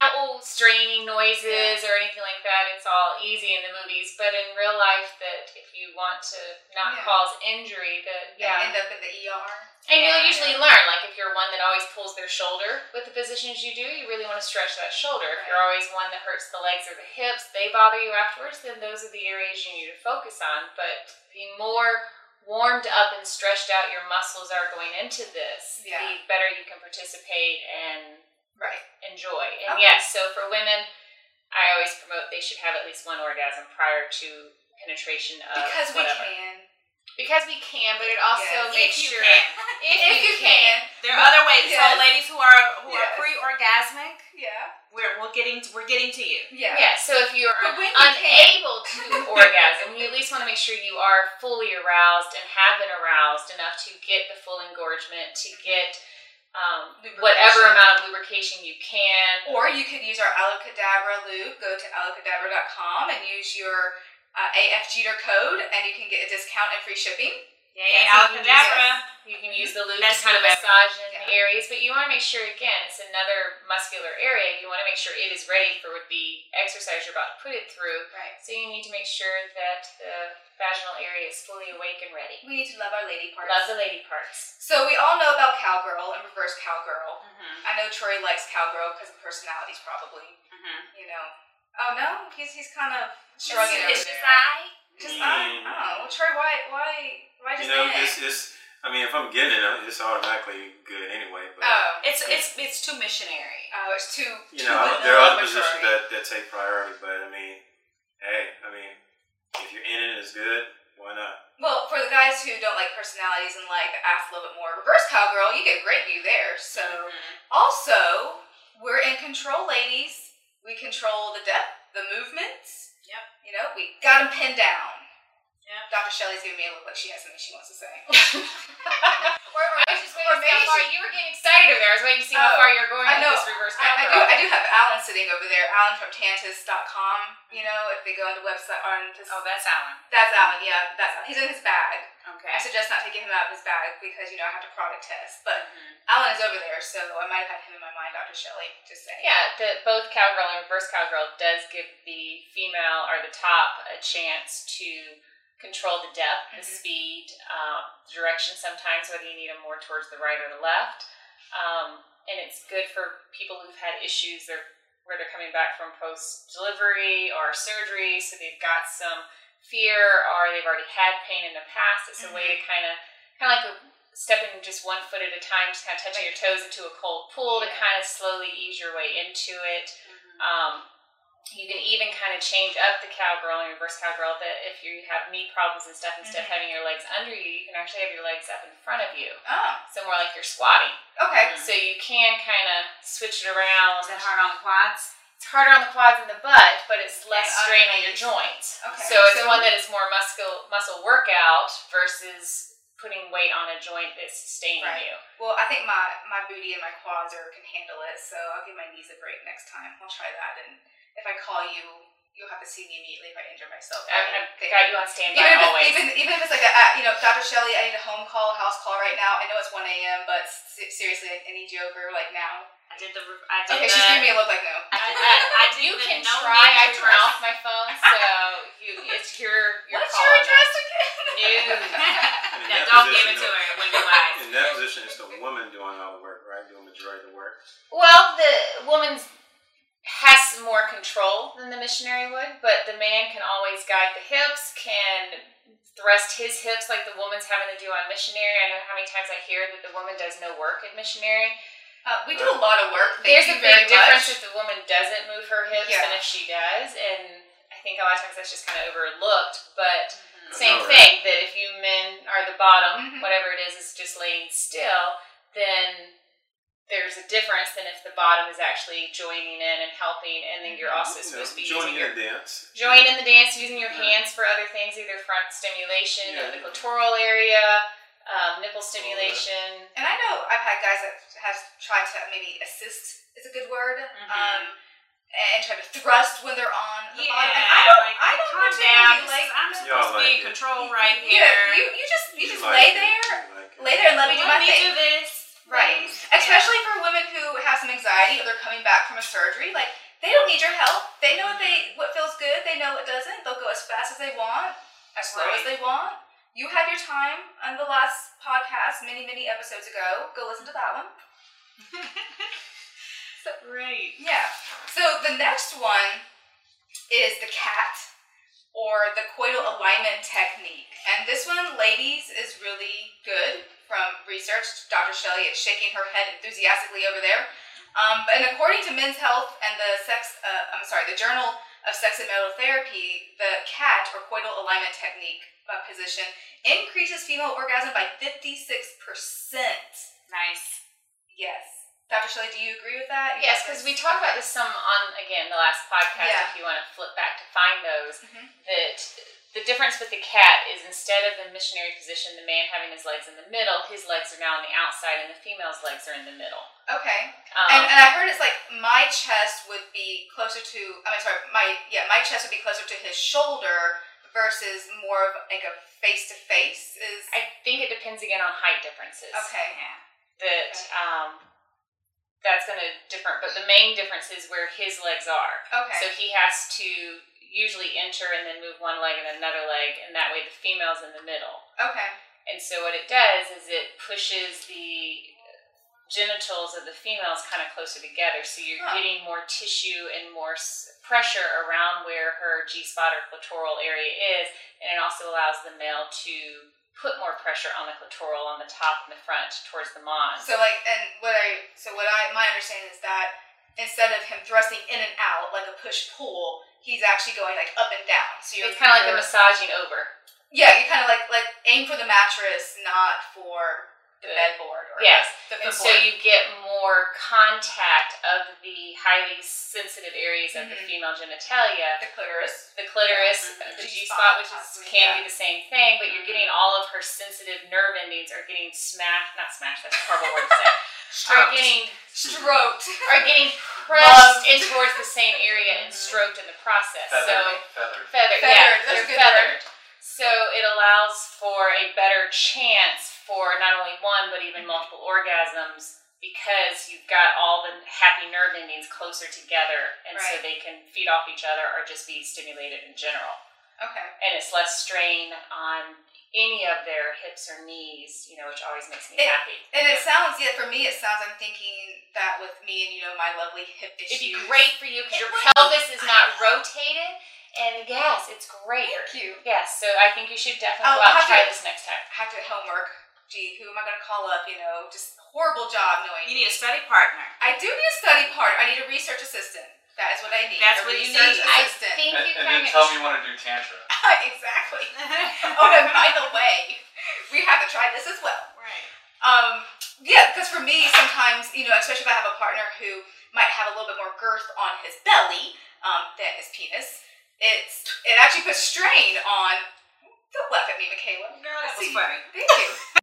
owl straining noises or anything like that. It's all easy in the movies. But in real life, that if you want to not Yeah. cause injury, that Yeah. yeah, End up in the ER. And you'll usually learn. Like if you're one that always pulls their shoulder with the positions you do, you really want to stretch that shoulder. If you're always one that hurts the legs or the hips, they bother you afterwards. Then those are the areas you need to focus on. But the more warmed up and stretched out your muscles are going into this, Yeah. the better you can participate and Right. enjoy. And Okay. yes, so for women, I always promote they should have at least one orgasm prior to penetration of Because we whatever. can. Because we can, but it also Yes. makes If you sure can. if, If you can. There are other ways. Yes. So, ladies who are who Yes. are pre-orgasmic, Yeah. we're we're getting we're getting to you. Yeah. Yeah, so if you're But you unable to orgasm, you at least want to make sure you are fully aroused and have been aroused enough to get the full engorgement, to get um, whatever amount of lubrication you can. Or you could use our Aloe Cadabra lube. Go to aloecadabra.com and use your uh, AFGETER code, and you can get a discount and free shipping. Yay, Yeah, so you can use Aloe Cadabra. You can use the lube That's to kind of the massage in Yeah. areas, but you want to make sure again it's another muscular area. You want to make sure it is ready for the exercise you're about to put it through. Right. So you need to make sure that the vaginal area is fully awake and ready. We need to love our lady parts. Love the lady parts. So we all know about cowgirl and reverse cowgirl. Mm-hmm. I know Troy likes cowgirl because of personalities, probably. Mm-hmm. You know. Oh no, he's he's kind of shrugging It's over just there. I. Just Mm. I. Oh, well, Troy, why why why just You know, that? it's, it's, I mean, if I'm getting it, it's automatically good anyway. But, oh, It's it's it's too missionary. oh, it's too. you too know, there are other positions that, that take priority, but I mean, hey, I mean, if you're in it, it's good. Why not? Well, for the guys who don't like personalities and like ask a little bit more, reverse cowgirl, you get great view there. So also, we're in control, ladies. We control the depth, the movements. Yep. You know, we got them pinned down. Yeah. Dr. Shelley's giving me a look like she has something she wants to say. Or, or I was just waiting or to see how maybe far she- you were getting excited over there. I was waiting to see how Oh, far you're going I with know. this reverse I, I do. I do have Alan sitting over there. Alan from Tantus.com. You know, if they go on the website on this, Oh, that's Alan. that's Alan. Yeah, that's Alan. He's in his bag. Okay. I suggest not taking him out of his bag because you know I have to product test. But Mhm. Alan is over there, so I might have had him in my mind, Dr. Shelley. Just saying. Yeah, the, both cowgirl and reverse cowgirl does give the female or the top a chance to control the depth, the Mhm. speed, um, direction sometimes, whether you need them more towards the right or the left. Um, and it's good for people who've had issues they're, where they're coming back from post delivery or surgery, so they've got some fear or they've already had pain in the past. It's a way to kind of, kind of like a, stepping just one foot at a time, just kind of touching your toes into a cold pool to kind of slowly ease your way into it. Mhm. Um, you can even kind of change up the cowgirl and reverse cowgirl that if you have knee problems and stuff, instead of Mhm. having your legs under you, you can actually have your legs up in front of you. Oh, So more like you're squatting. okay. So you can kind of switch it around. Is that hard on the quads? It's harder on the quads and the butt, but it's less strain on your joints. Okay. So it's So- one that is more muscle muscle workout versus putting weight on a joint that's sustaining Right. you. Well, I think my my booty and my quads are can handle it, so I'll give my knees a break next time. I'll try that, and if I call you, you'll have to see me immediately if I injure myself. I, I've got you on standby Even if, always. even, even if it's like a, you know, Dr. Shelley, I need a home call, house call right now. I know it's 1 a.m., but seriously, I need you over like now. I did the. I did Okay, the, she's giving me a look like no. I did, the, I did you can no try. I need turn off my phone, so you, it's your your What's call. your address again? No. And in No, that don't give it to though- her when you eyes. In that position, it's the woman doing all the work, right? Doing the majority of the work. Well, the woman's has more control than the missionary would, but the man can always guide the hips, can thrust his hips like the woman's having to do on missionary. I know how many times I hear that the woman does no work at missionary. Uh, we do a lot of work. Thank There's you a very big difference much. if the woman doesn't move her hips Yeah. than if she does, and I think a lot of times that's just kind of overlooked. But Mhm. same know, thing that if you men are the bottom, Mhm. whatever it is, is just laying still, then there's a difference than if the bottom is actually joining in and helping, and then you're also You know, supposed to be joining using in the dance. join in the dance, using your Yeah. hands for other things, either front stimulation Yeah. of the clitoral area, um, nipple stimulation. And I know I've had guys that have tried to maybe assist is a good word, Mhm. um, and try to thrust when they're on the Yeah, bottom. And I don't, like, I don't calm particularly down. like. I'm supposed to be in control right you, here. you, you just you just like lay it, there, like lay there and let me do Let my me thing. do this. Right. Especially for women who have some anxiety or they're coming back from a surgery. Like they don't need your help. They know what they what feels good. They know what doesn't. They'll go as fast as they want, as slow as they want. You had your time on the last podcast many, many episodes ago. Go listen to that one. So, right. Yeah. So the next one is the cat or the coital alignment technique. And this one, ladies, is really good from research. Dr. Shelley is shaking her head enthusiastically over there. Um, and according to Men's Health and the sex, uh, I'm sorry, the Journal of Sex and Marital Therapy, the cat or coital alignment technique position increases female orgasm by 56%. Nice. Yes. Dr. Shelley, do you agree with that? Yes, because we talked about this some on again the last podcast. Yeah. If you want to flip back to find those, Mhm. that the difference with the cat is instead of the missionary position, the man having his legs in the middle, his legs are now on the outside, and the female's legs are in the middle. Okay. Um, And, and I heard it's like my chest would be closer to. I mean, sorry, my yeah, my chest would be closer to his shoulder versus more of like a face to face. Is I think it depends again on height differences. okay. Yeah. That Okay. um, that's going to different, but the main difference is where his legs are. Okay. So he has to usually enter and then move one leg and another leg, and that way the female's in the middle. okay. And so what it does is it pushes the genitals of the females kind of closer together. So you're Huh. getting more tissue and more s- pressure around where her G spot or clitoral area is, and it also allows the male to put more pressure on the clitoral on the top and the front towards the mons. So like, and what I so what I my understanding is that instead of him thrusting in and out like a push pull, he's actually going like up and down. So you're it's kind of like a massaging over. Yeah, you kind of like like aim for the mattress, not for the bedboard or Yes. the, And the so you get more contact of the highly sensitive areas of the Mhm. female genitalia, the clitoris. the clitoris, Mhm. the G G spot, spot, which is can yeah. be the same thing, but you're getting all of her sensitive nerve endings are getting smashed. Not smashed. That's a horrible word to say. Are getting Stroked. are getting pressed Loved. in towards the same area and stroked in the process. So Feathered. Feathered. feathered, Feathered, yeah, that's they're good word. feathered. So it allows for a better chance for not only one but even multiple orgasms because you've got all the happy nerve endings closer together, and so they can feed off each other or just be stimulated in general. Okay. And it's less strain on any of their hips or knees, you know, which always makes me It- happy. And it sounds, yeah, for me, it sounds. I'm thinking that with me and you know my lovely hip issues. It'd be great for you because your pelvis is not rotated, and yes, it's great. Thank you. Yes, so I think you should definitely I'll go out and try to- this next time. have to homework. Gee, who am I going to call up? You know, just horrible job knowing. You need a study partner. I do need a study part. I need a research assistant. That is what I need. That's a what you research need. I assistant. think And, you and then tell me you want to do tantra. exactly. Oh, and by the way, we have to try this as well. right. Um, yeah, because for me, sometimes, you know, especially if I have a partner who might have a little bit more girth on his belly um, than his penis, it's it actually puts strain on. Don't laugh at me, Michaela. Girl, that was funny. Thank you.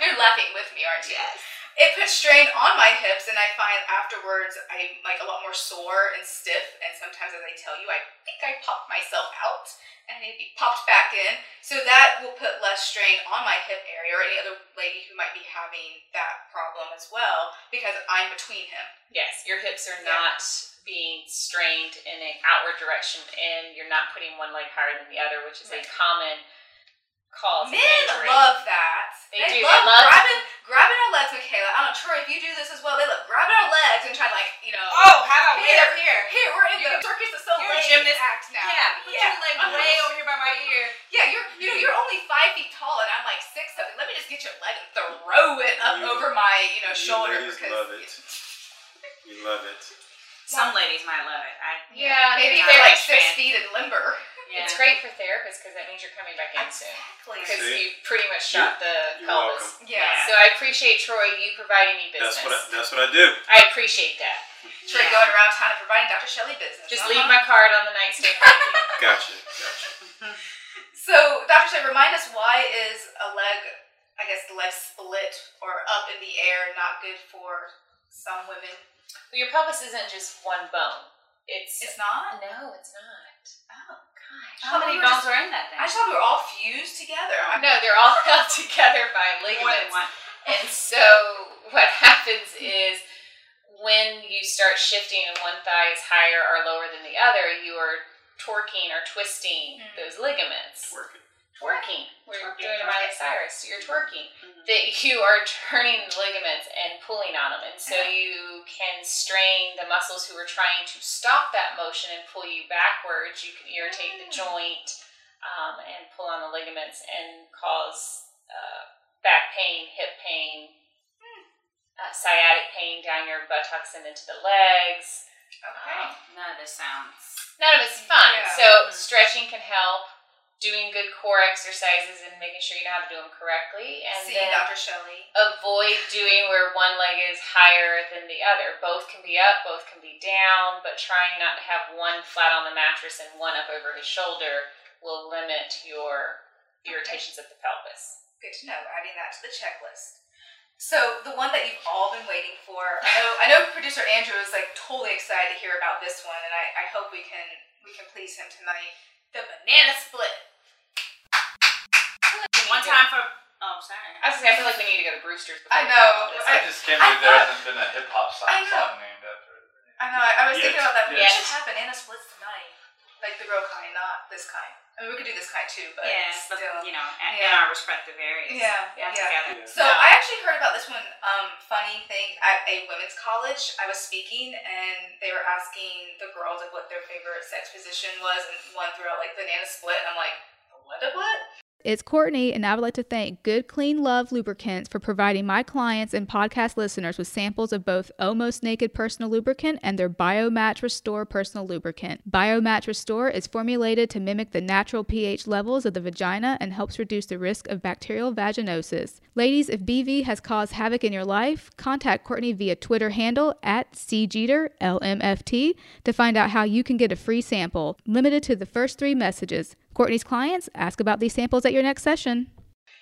You're laughing with me, aren't you? Yes. It puts strain on my hips, and I find afterwards I'm like a lot more sore and stiff. And sometimes, as I tell you, I think I popped myself out and I need to be popped back in. So that will put less strain on my hip area or any other lady who might be having that problem as well because I'm between him. Yes, your hips are Yeah. not being strained in an outward direction, and you're not putting one leg higher than the other, which is a common cause Men injury. love that. They do. They love, love- grabbing grabbing our legs, Michaela. I don't know, Troy, if you do this as well, they love grabbing our legs and try to like, you know, Oh, how about way Here. up here? here we're in You- the circus of soul you're a gymnast. act now. Yeah, put yeah. your leg Uh-huh. way over here by my ear. Yeah, you're you know you're only five feet tall and I'm like six something. Let me just get your leg and throw it up You- over my you know you shoulder ladies because love it. You love it. Some ladies might love it. I, Yeah, maybe they're very like six fan. feet and limber. Yeah. It's great for therapists because that means you're coming back in soon. Exactly. Because you pretty much shot the You're pelvis. welcome. Yeah. So I appreciate Troy you providing me business. That's what I, that's what I do. I appreciate that. Troy Yeah. going around town and providing Dr. Shelley business. Just Uh-huh. leave my card on the nightstand. Gotcha. Gotcha. So Dr. Shelley, remind us why is a leg, I guess the leg split or up in the air not good for some women? Well, your pelvis isn't just one bone. It's, It's not. no, it's not. Oh. Gosh. How many we were bones are in that thing? I just thought we were all fused together. I'm No, they're all held together by More than ligaments. one. And so what happens is when you start shifting and one thigh is higher or lower than the other, you are torquing or twisting Mm. those ligaments. Working. Twerking. We're Twerking, doing a Miley Cyrus. You're twerking. Mhm. That you are turning the ligaments and pulling on them. And so you can strain the muscles who are trying to stop that motion and pull you backwards. You can irritate the joint um, and pull on the ligaments and cause uh, back pain, hip pain, uh, sciatic pain down your buttocks and into the legs. okay. Um, None of this sounds. none of it's fun. Yeah. So stretching can help. Doing good core exercises and making sure you know how to do them correctly, and See then Dr. Shelley. avoid doing where one leg is higher than the other. Both can be up, both can be down, but trying not to have one flat on the mattress and one up over his shoulder will limit your irritations of the pelvis. Good to know. Adding that to the checklist. So the one that you've all been waiting for. I know. I know. Producer Andrew is like totally excited to hear about this one, and I, I hope we can we can please him tonight. The banana split. One time for. Oh, sorry. I was gonna say, I feel like we need to go to Bruster's. I know. talk about this. I just can't believe there hasn't been a hip hop song, I know. song named after it. I know. I, I was Yes. thinking about that. We Yes. should have banana split tonight, like the real kind, not this kind. I mean, we could do this kind too, but Yes, but still. you know, at, in Yeah. our respective areas. Yeah, Yeah, yeah. together. So Yeah. I actually heard about this one um, funny thing at a women's college. I was speaking and they were asking the girls like what their favorite sex position was, and one threw out like banana split, and I'm like, what? The what? It's Courtney, and I would like to thank Good Clean Love Lubricants for providing my clients and podcast listeners with samples of both Almost Naked Personal Lubricant and their BioMatch Restore Personal Lubricant. BioMatch Restore is formulated to mimic the natural pH levels of the vagina and helps reduce the risk of bacterial vaginosis. Ladies, if BV has caused havoc in your life, contact Courtney via Twitter handle at CGeterLMFT to find out how you can get a free sample, limited to the first three messages. Courtney's clients ask about these samples at your next session.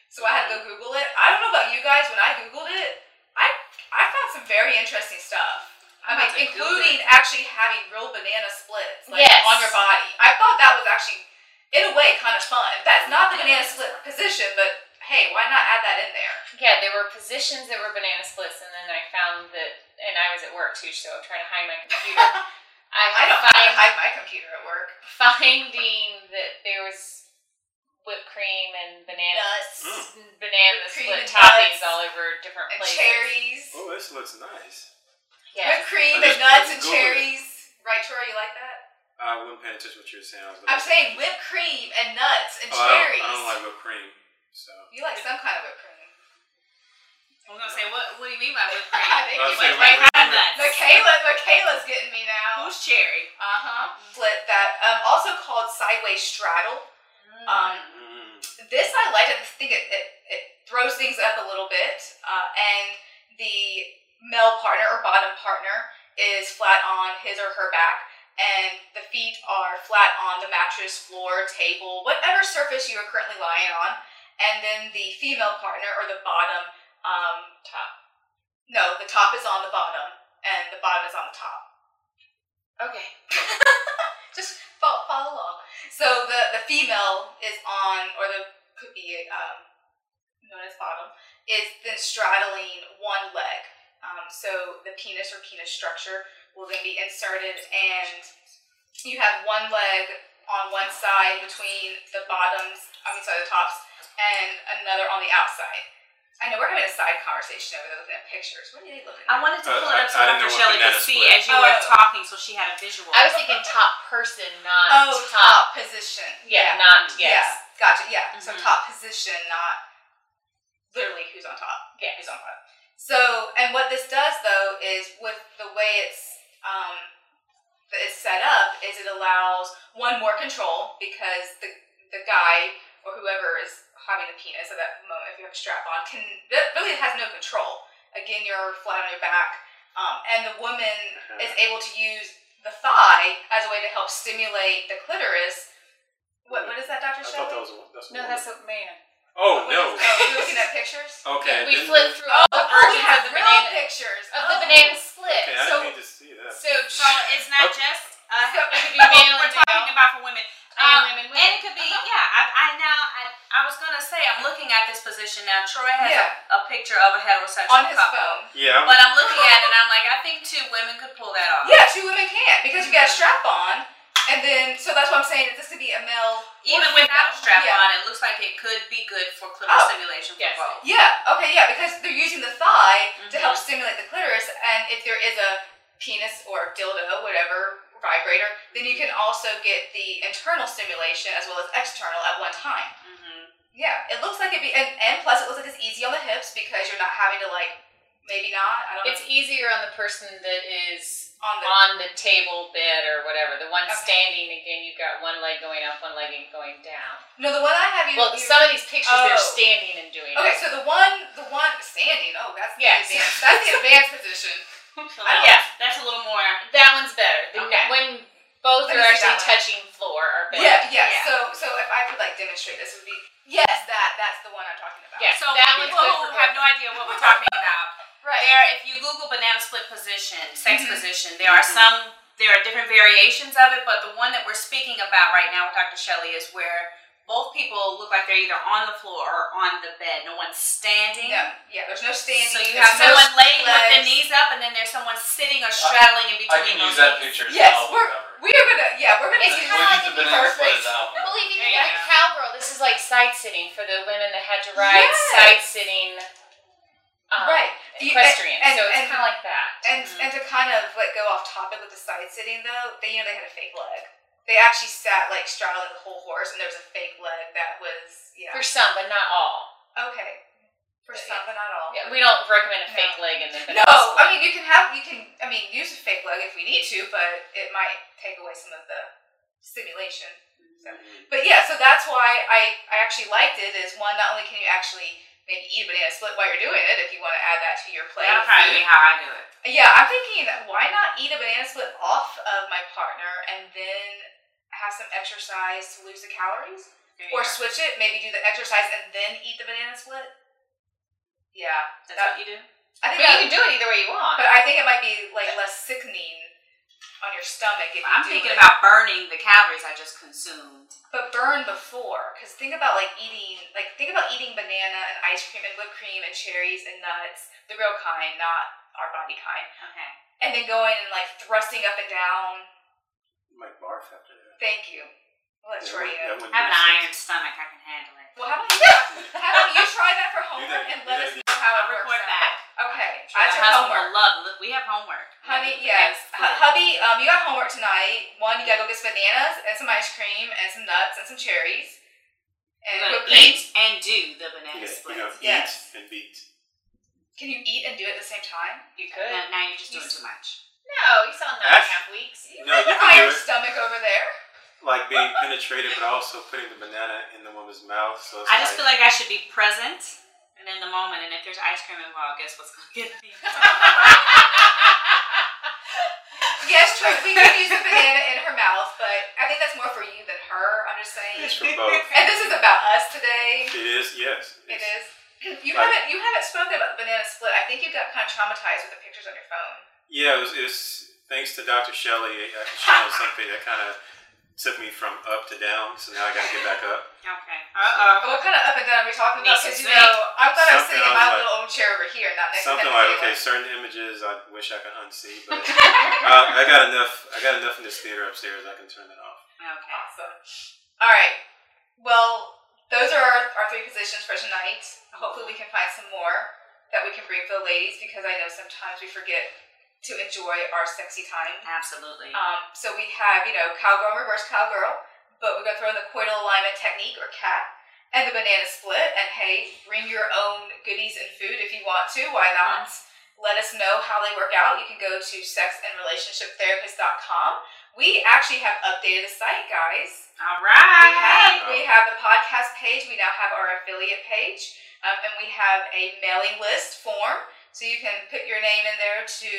So I had to go Google it. I don't know about you guys. When I Googled it, I I found some very interesting stuff. I mean, had Google including actually having real banana splits like, Yes. on your body. I thought that was actually, in a way, kind of fun. That's not the banana split position, but hey, why not add that in there? Yeah, there were positions that were banana splits, and then I found that, and I was at work too, so I'm trying to hide my computer. I, I don't have to find, hide my computer at work. finding that there was whipped cream and banana Nuts mm. banana cream split toppings all over different and places. cherries. Oh, this looks nice. Yeah. Whipped cream and nuts and just it. cherries. Right, Troy? You like that? I wasn't paying attention to what you were saying. I was I'm saying whipped cream and nuts and oh, I, don't, cherries. I don't like whipped cream. So. You like some kind of whipped cream. I was gonna say, what What do you mean by whipped cream? I think you say might whipped like cream. nuts. Michaela, Michaela's getting me now. Who's cherry? Uh huh. Split that. Um, also called sideways straddle. Um, Mm. this I like. I think it, it, it throws things up a little bit, uh, and the male partner or bottom partner is flat on his or her back, and the feet are flat on the mattress, floor, table, whatever surface you are currently lying on, and then the female partner or the bottom um, Top. No, the top is on the bottom, and the bottom is on the top. Okay. Just follow, follow along. So the the female is on, or the could be um, known as bottom, is then straddling one leg. Um, so the penis or penis structure will then be inserted, and you have one leg on one side between the bottoms, I mean, sorry, the tops, and another on the outside. I know we're having a side conversation over there looking at pictures. What are they looking at? I wanted to Uh, pull it up I- so I didn't Dr. know Shelley could see split. as you were Oh. talking, so she had a visual. I was thinking top person, not Oh, top. top position. Yeah, not yes. Yeah, gotcha. Yeah, so Mhm. top position, not literally who's on top. Yeah. who's on bottom. So, and what this does though is with the way it's um, it's set up, is it allows one more control because the the guy or whoever is having a penis at that moment, if you have a strap on, can that really has no control. Again, you're flat on your back, um, and the woman is able to use the thigh as a way to help stimulate the clitoris. What, what is that, Dr. I Shelley? thought that was a, that's a No, woman. that's a man. Oh What no. is- oh, you're looking at pictures? Okay. we then- flipped through Oh, all the we versions have of the real banana pictures of Oh. the banana split. Okay, I So- need to see that. So, So it's not just uh, So- it could be male we're and talking male. about for women. And Um, women, And it could be, Uh-huh. yeah. I, I now, I, I was gonna say, I'm looking at this position now. Troy has Yeah. a, a picture of a heterosexual on his couple, phone. yeah. but I'm looking at it and I'm like, I think two women could pull that off. Yeah, two women can because you got a strap on, and then so that's what I'm saying. That this could be a male. Even without a female. strap yeah. on, it looks like it could be good for clitoral Oh, stimulation for yes. both. Yeah. Okay. Yeah, because they're using the thigh to Mhm. help stimulate the clitoris, and if there is a penis or dildo, whatever vibrator, then you can also get the internal stimulation as well as external at one time. Mm-hmm. Yeah, it looks like it be, and, and plus it looks like it's easy on the hips because you're not having to like, maybe not. I don't It's know. easier on the person that is on the on the table, bed, or whatever. The one Okay. standing, again, you've got one leg going up, one leg going down. no, the one I have you. Well, you- some of these pictures Oh. they're standing and doing Okay, it. so the one, the one standing. Oh, that's the Yes. advanced. That's the advanced position. So I yeah, that's a little more. That one's better. The- Okay. When both Let are actually touching floor or better. Yeah, yeah, Yeah. So, so if I could like demonstrate this, would be yes, that that's the one I'm talking about. Yes. So That for one's people good who have both. no idea what we're talking about, right. there, if you Google banana split position, sex Mhm. position, there are some, there are different variations of it, but the one that we're speaking about right now with Dr. Shelley is where both people look like they're either on the floor or on the bed. No one's standing. No, yeah. There's no standing. So you there's have no someone laying with their knees up, and then there's someone sitting or straddling in between. I can those use that picture as Yes, an album we're- cover. We are gonna, yeah, we're gonna It's kinda like use the if you banana perfect. as album. Well, if you There think you like go. cowgirl, this is like side sitting for the women that had to ride Yes. side sitting. Um, right. Equestrian. and- so it's kind of like that. And Mhm. and to kind of like go off topic with the side sitting though, they you know they had a fake leg. They actually sat like straddling the whole horse, and there was a fake leg that was yeah. For some, but not all. okay. For some, but not all. Yeah, we don't recommend a fake No. leg in the No, split. I mean you can have you can I mean use a fake leg if we need to, but it might take away some of the stimulation. So, mm-hmm. but yeah, so that's why I I actually liked it. Is one not only can you actually maybe eat a banana split while you're doing it if you want to add that to your plate. That'll probably be food. how I do it. Yeah, I'm thinking why not eat a banana split off of my partner and then have some exercise to lose the calories, you or switch it, maybe do the exercise and then eat the banana split. Yeah, That's that- what you do. I think you can do it either way you want. but I think it might be like less sickening on your stomach if you I'm thinking it. about burning the calories I just consumed. but burn before because think about like eating like think about eating banana and ice cream and whipped cream and cherries and nuts the real kind not our body kind Okay. and then going and like thrusting up and down You might barf after that. thank you well that's That for you that I have an make iron stomach. I can handle it. well how about you how about you try that for homework that- and let us know how I'll it works report out. back. okay Sure, that's my your husband homework love. We have homework. Honey, yes. have hubby, um, you got homework tonight. One, you gotta go get some bananas and some ice cream and some nuts and some cherries. And We're cream. eat and do the banana Yeah, you know, Yes. eat and beat. Can you eat and do it at the same time? you could. Now, now you're just doing too much. No, you saw nine and a half weeks. No, you An can do iron it. stomach over there. Like being penetrated, but also putting the banana in the woman's mouth. So it's I just feel like, like I should be present and in the moment. And if there's ice cream involved, guess what's gonna get me? Yes, true. We could use the banana in her mouth, but I think that's more for you than her. I'm just saying. it's for both. And this is about us today. It is, yes. It's- You Like- haven't you haven't spoken about the banana split. I think you got kind of traumatized with the pictures on your phone. Yeah, it was, it was thanks to Dr. Shelley uh, showing something that kind of took me from up to down. So now I got to get back up. okay. Uh oh. What kind of up and down are we talking about? Because you know, I thought I was sitting in my like- little own chair over here, not next Something to like Michaela. okay, certain images I wish I could unsee, but uh, I got enough. I got enough in this theater upstairs. I can turn that off. Okay. Awesome. All right. Well, those are our, our three positions for tonight. Hopefully, we can find some more that we can bring for the ladies because I know sometimes we forget to enjoy our sexy time. Absolutely. Um, so we have, you know, cowgirl and reverse cowgirl, but we're gonna throw in the coital alignment technique or CAT and the banana split. And hey, bring your own goodies and food if you want to. Why not? Let us know how they work out. You can go to sexandrelationshiptherapist.com. We actually have updated the site, guys. All right. We have, we have the podcast page. We now have our affiliate page, um, and we have a mailing list form. So you can put your name in there to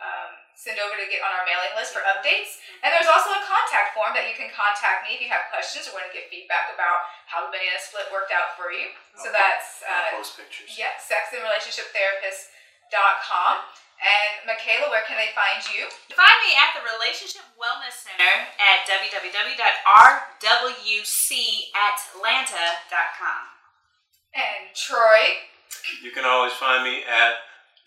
um, send over to get on our mailing list for updates. And there's also a contact form that you can contact me if you have questions or want to get feedback about how the banana split worked out for you. So Okay. that's I'll uh, post pictures. yeah, sexandrelationshiptherapist.com. And Michaela, where can they find you? Find me at the Relationship Wellness Center at www.rwcatlanta.com. And Troy. You can always find me at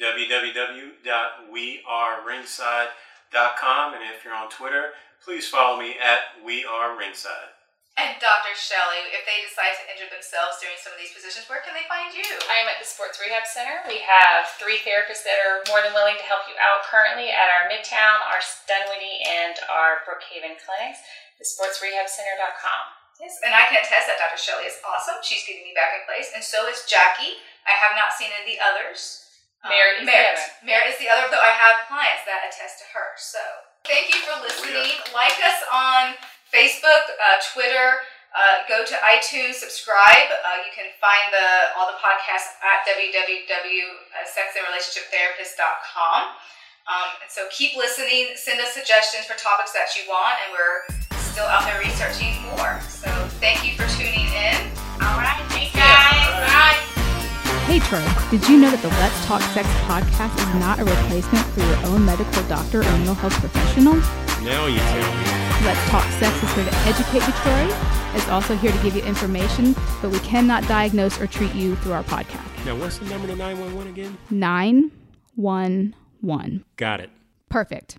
www.weareringside.com, and if you're on Twitter, please follow me at weareringside. And Dr. Shelley, if they decide to injure themselves during some of these positions, where can they find you? I am at the Sports Rehab Center. We have three therapists that are more than willing to help you out currently at our Midtown, our Dunwoody, and our Brookhaven clinics. TheSportsRehabCenter.com. Yes, and I can attest that Dr. Shelley is awesome. She's getting me back in place, and so is Jackie. I have not seen any of the others. Merritt is the Merritt. other. Merritt is the other, though I have clients that attest to her. So thank you for listening. Like us on Facebook, uh, Twitter. Uh, go to iTunes, subscribe. Uh, you can find the all the podcasts at www.sexandrelationshiptherapist.com. Um, and so keep listening. Send us suggestions for topics that you want, and we're still out there researching more. So thank you for tuning in. All right. Thanks, guys. Bye. Hey Troy, did you know that the Let's Talk Sex podcast is not a replacement for your own medical doctor or mental health professional? Now you tell me. Let's Talk Sex is here to educate you, Troy. It's also here to give you information, but we cannot diagnose or treat you through our podcast. Now, what's the number to 911 again? 911. Got it. Perfect.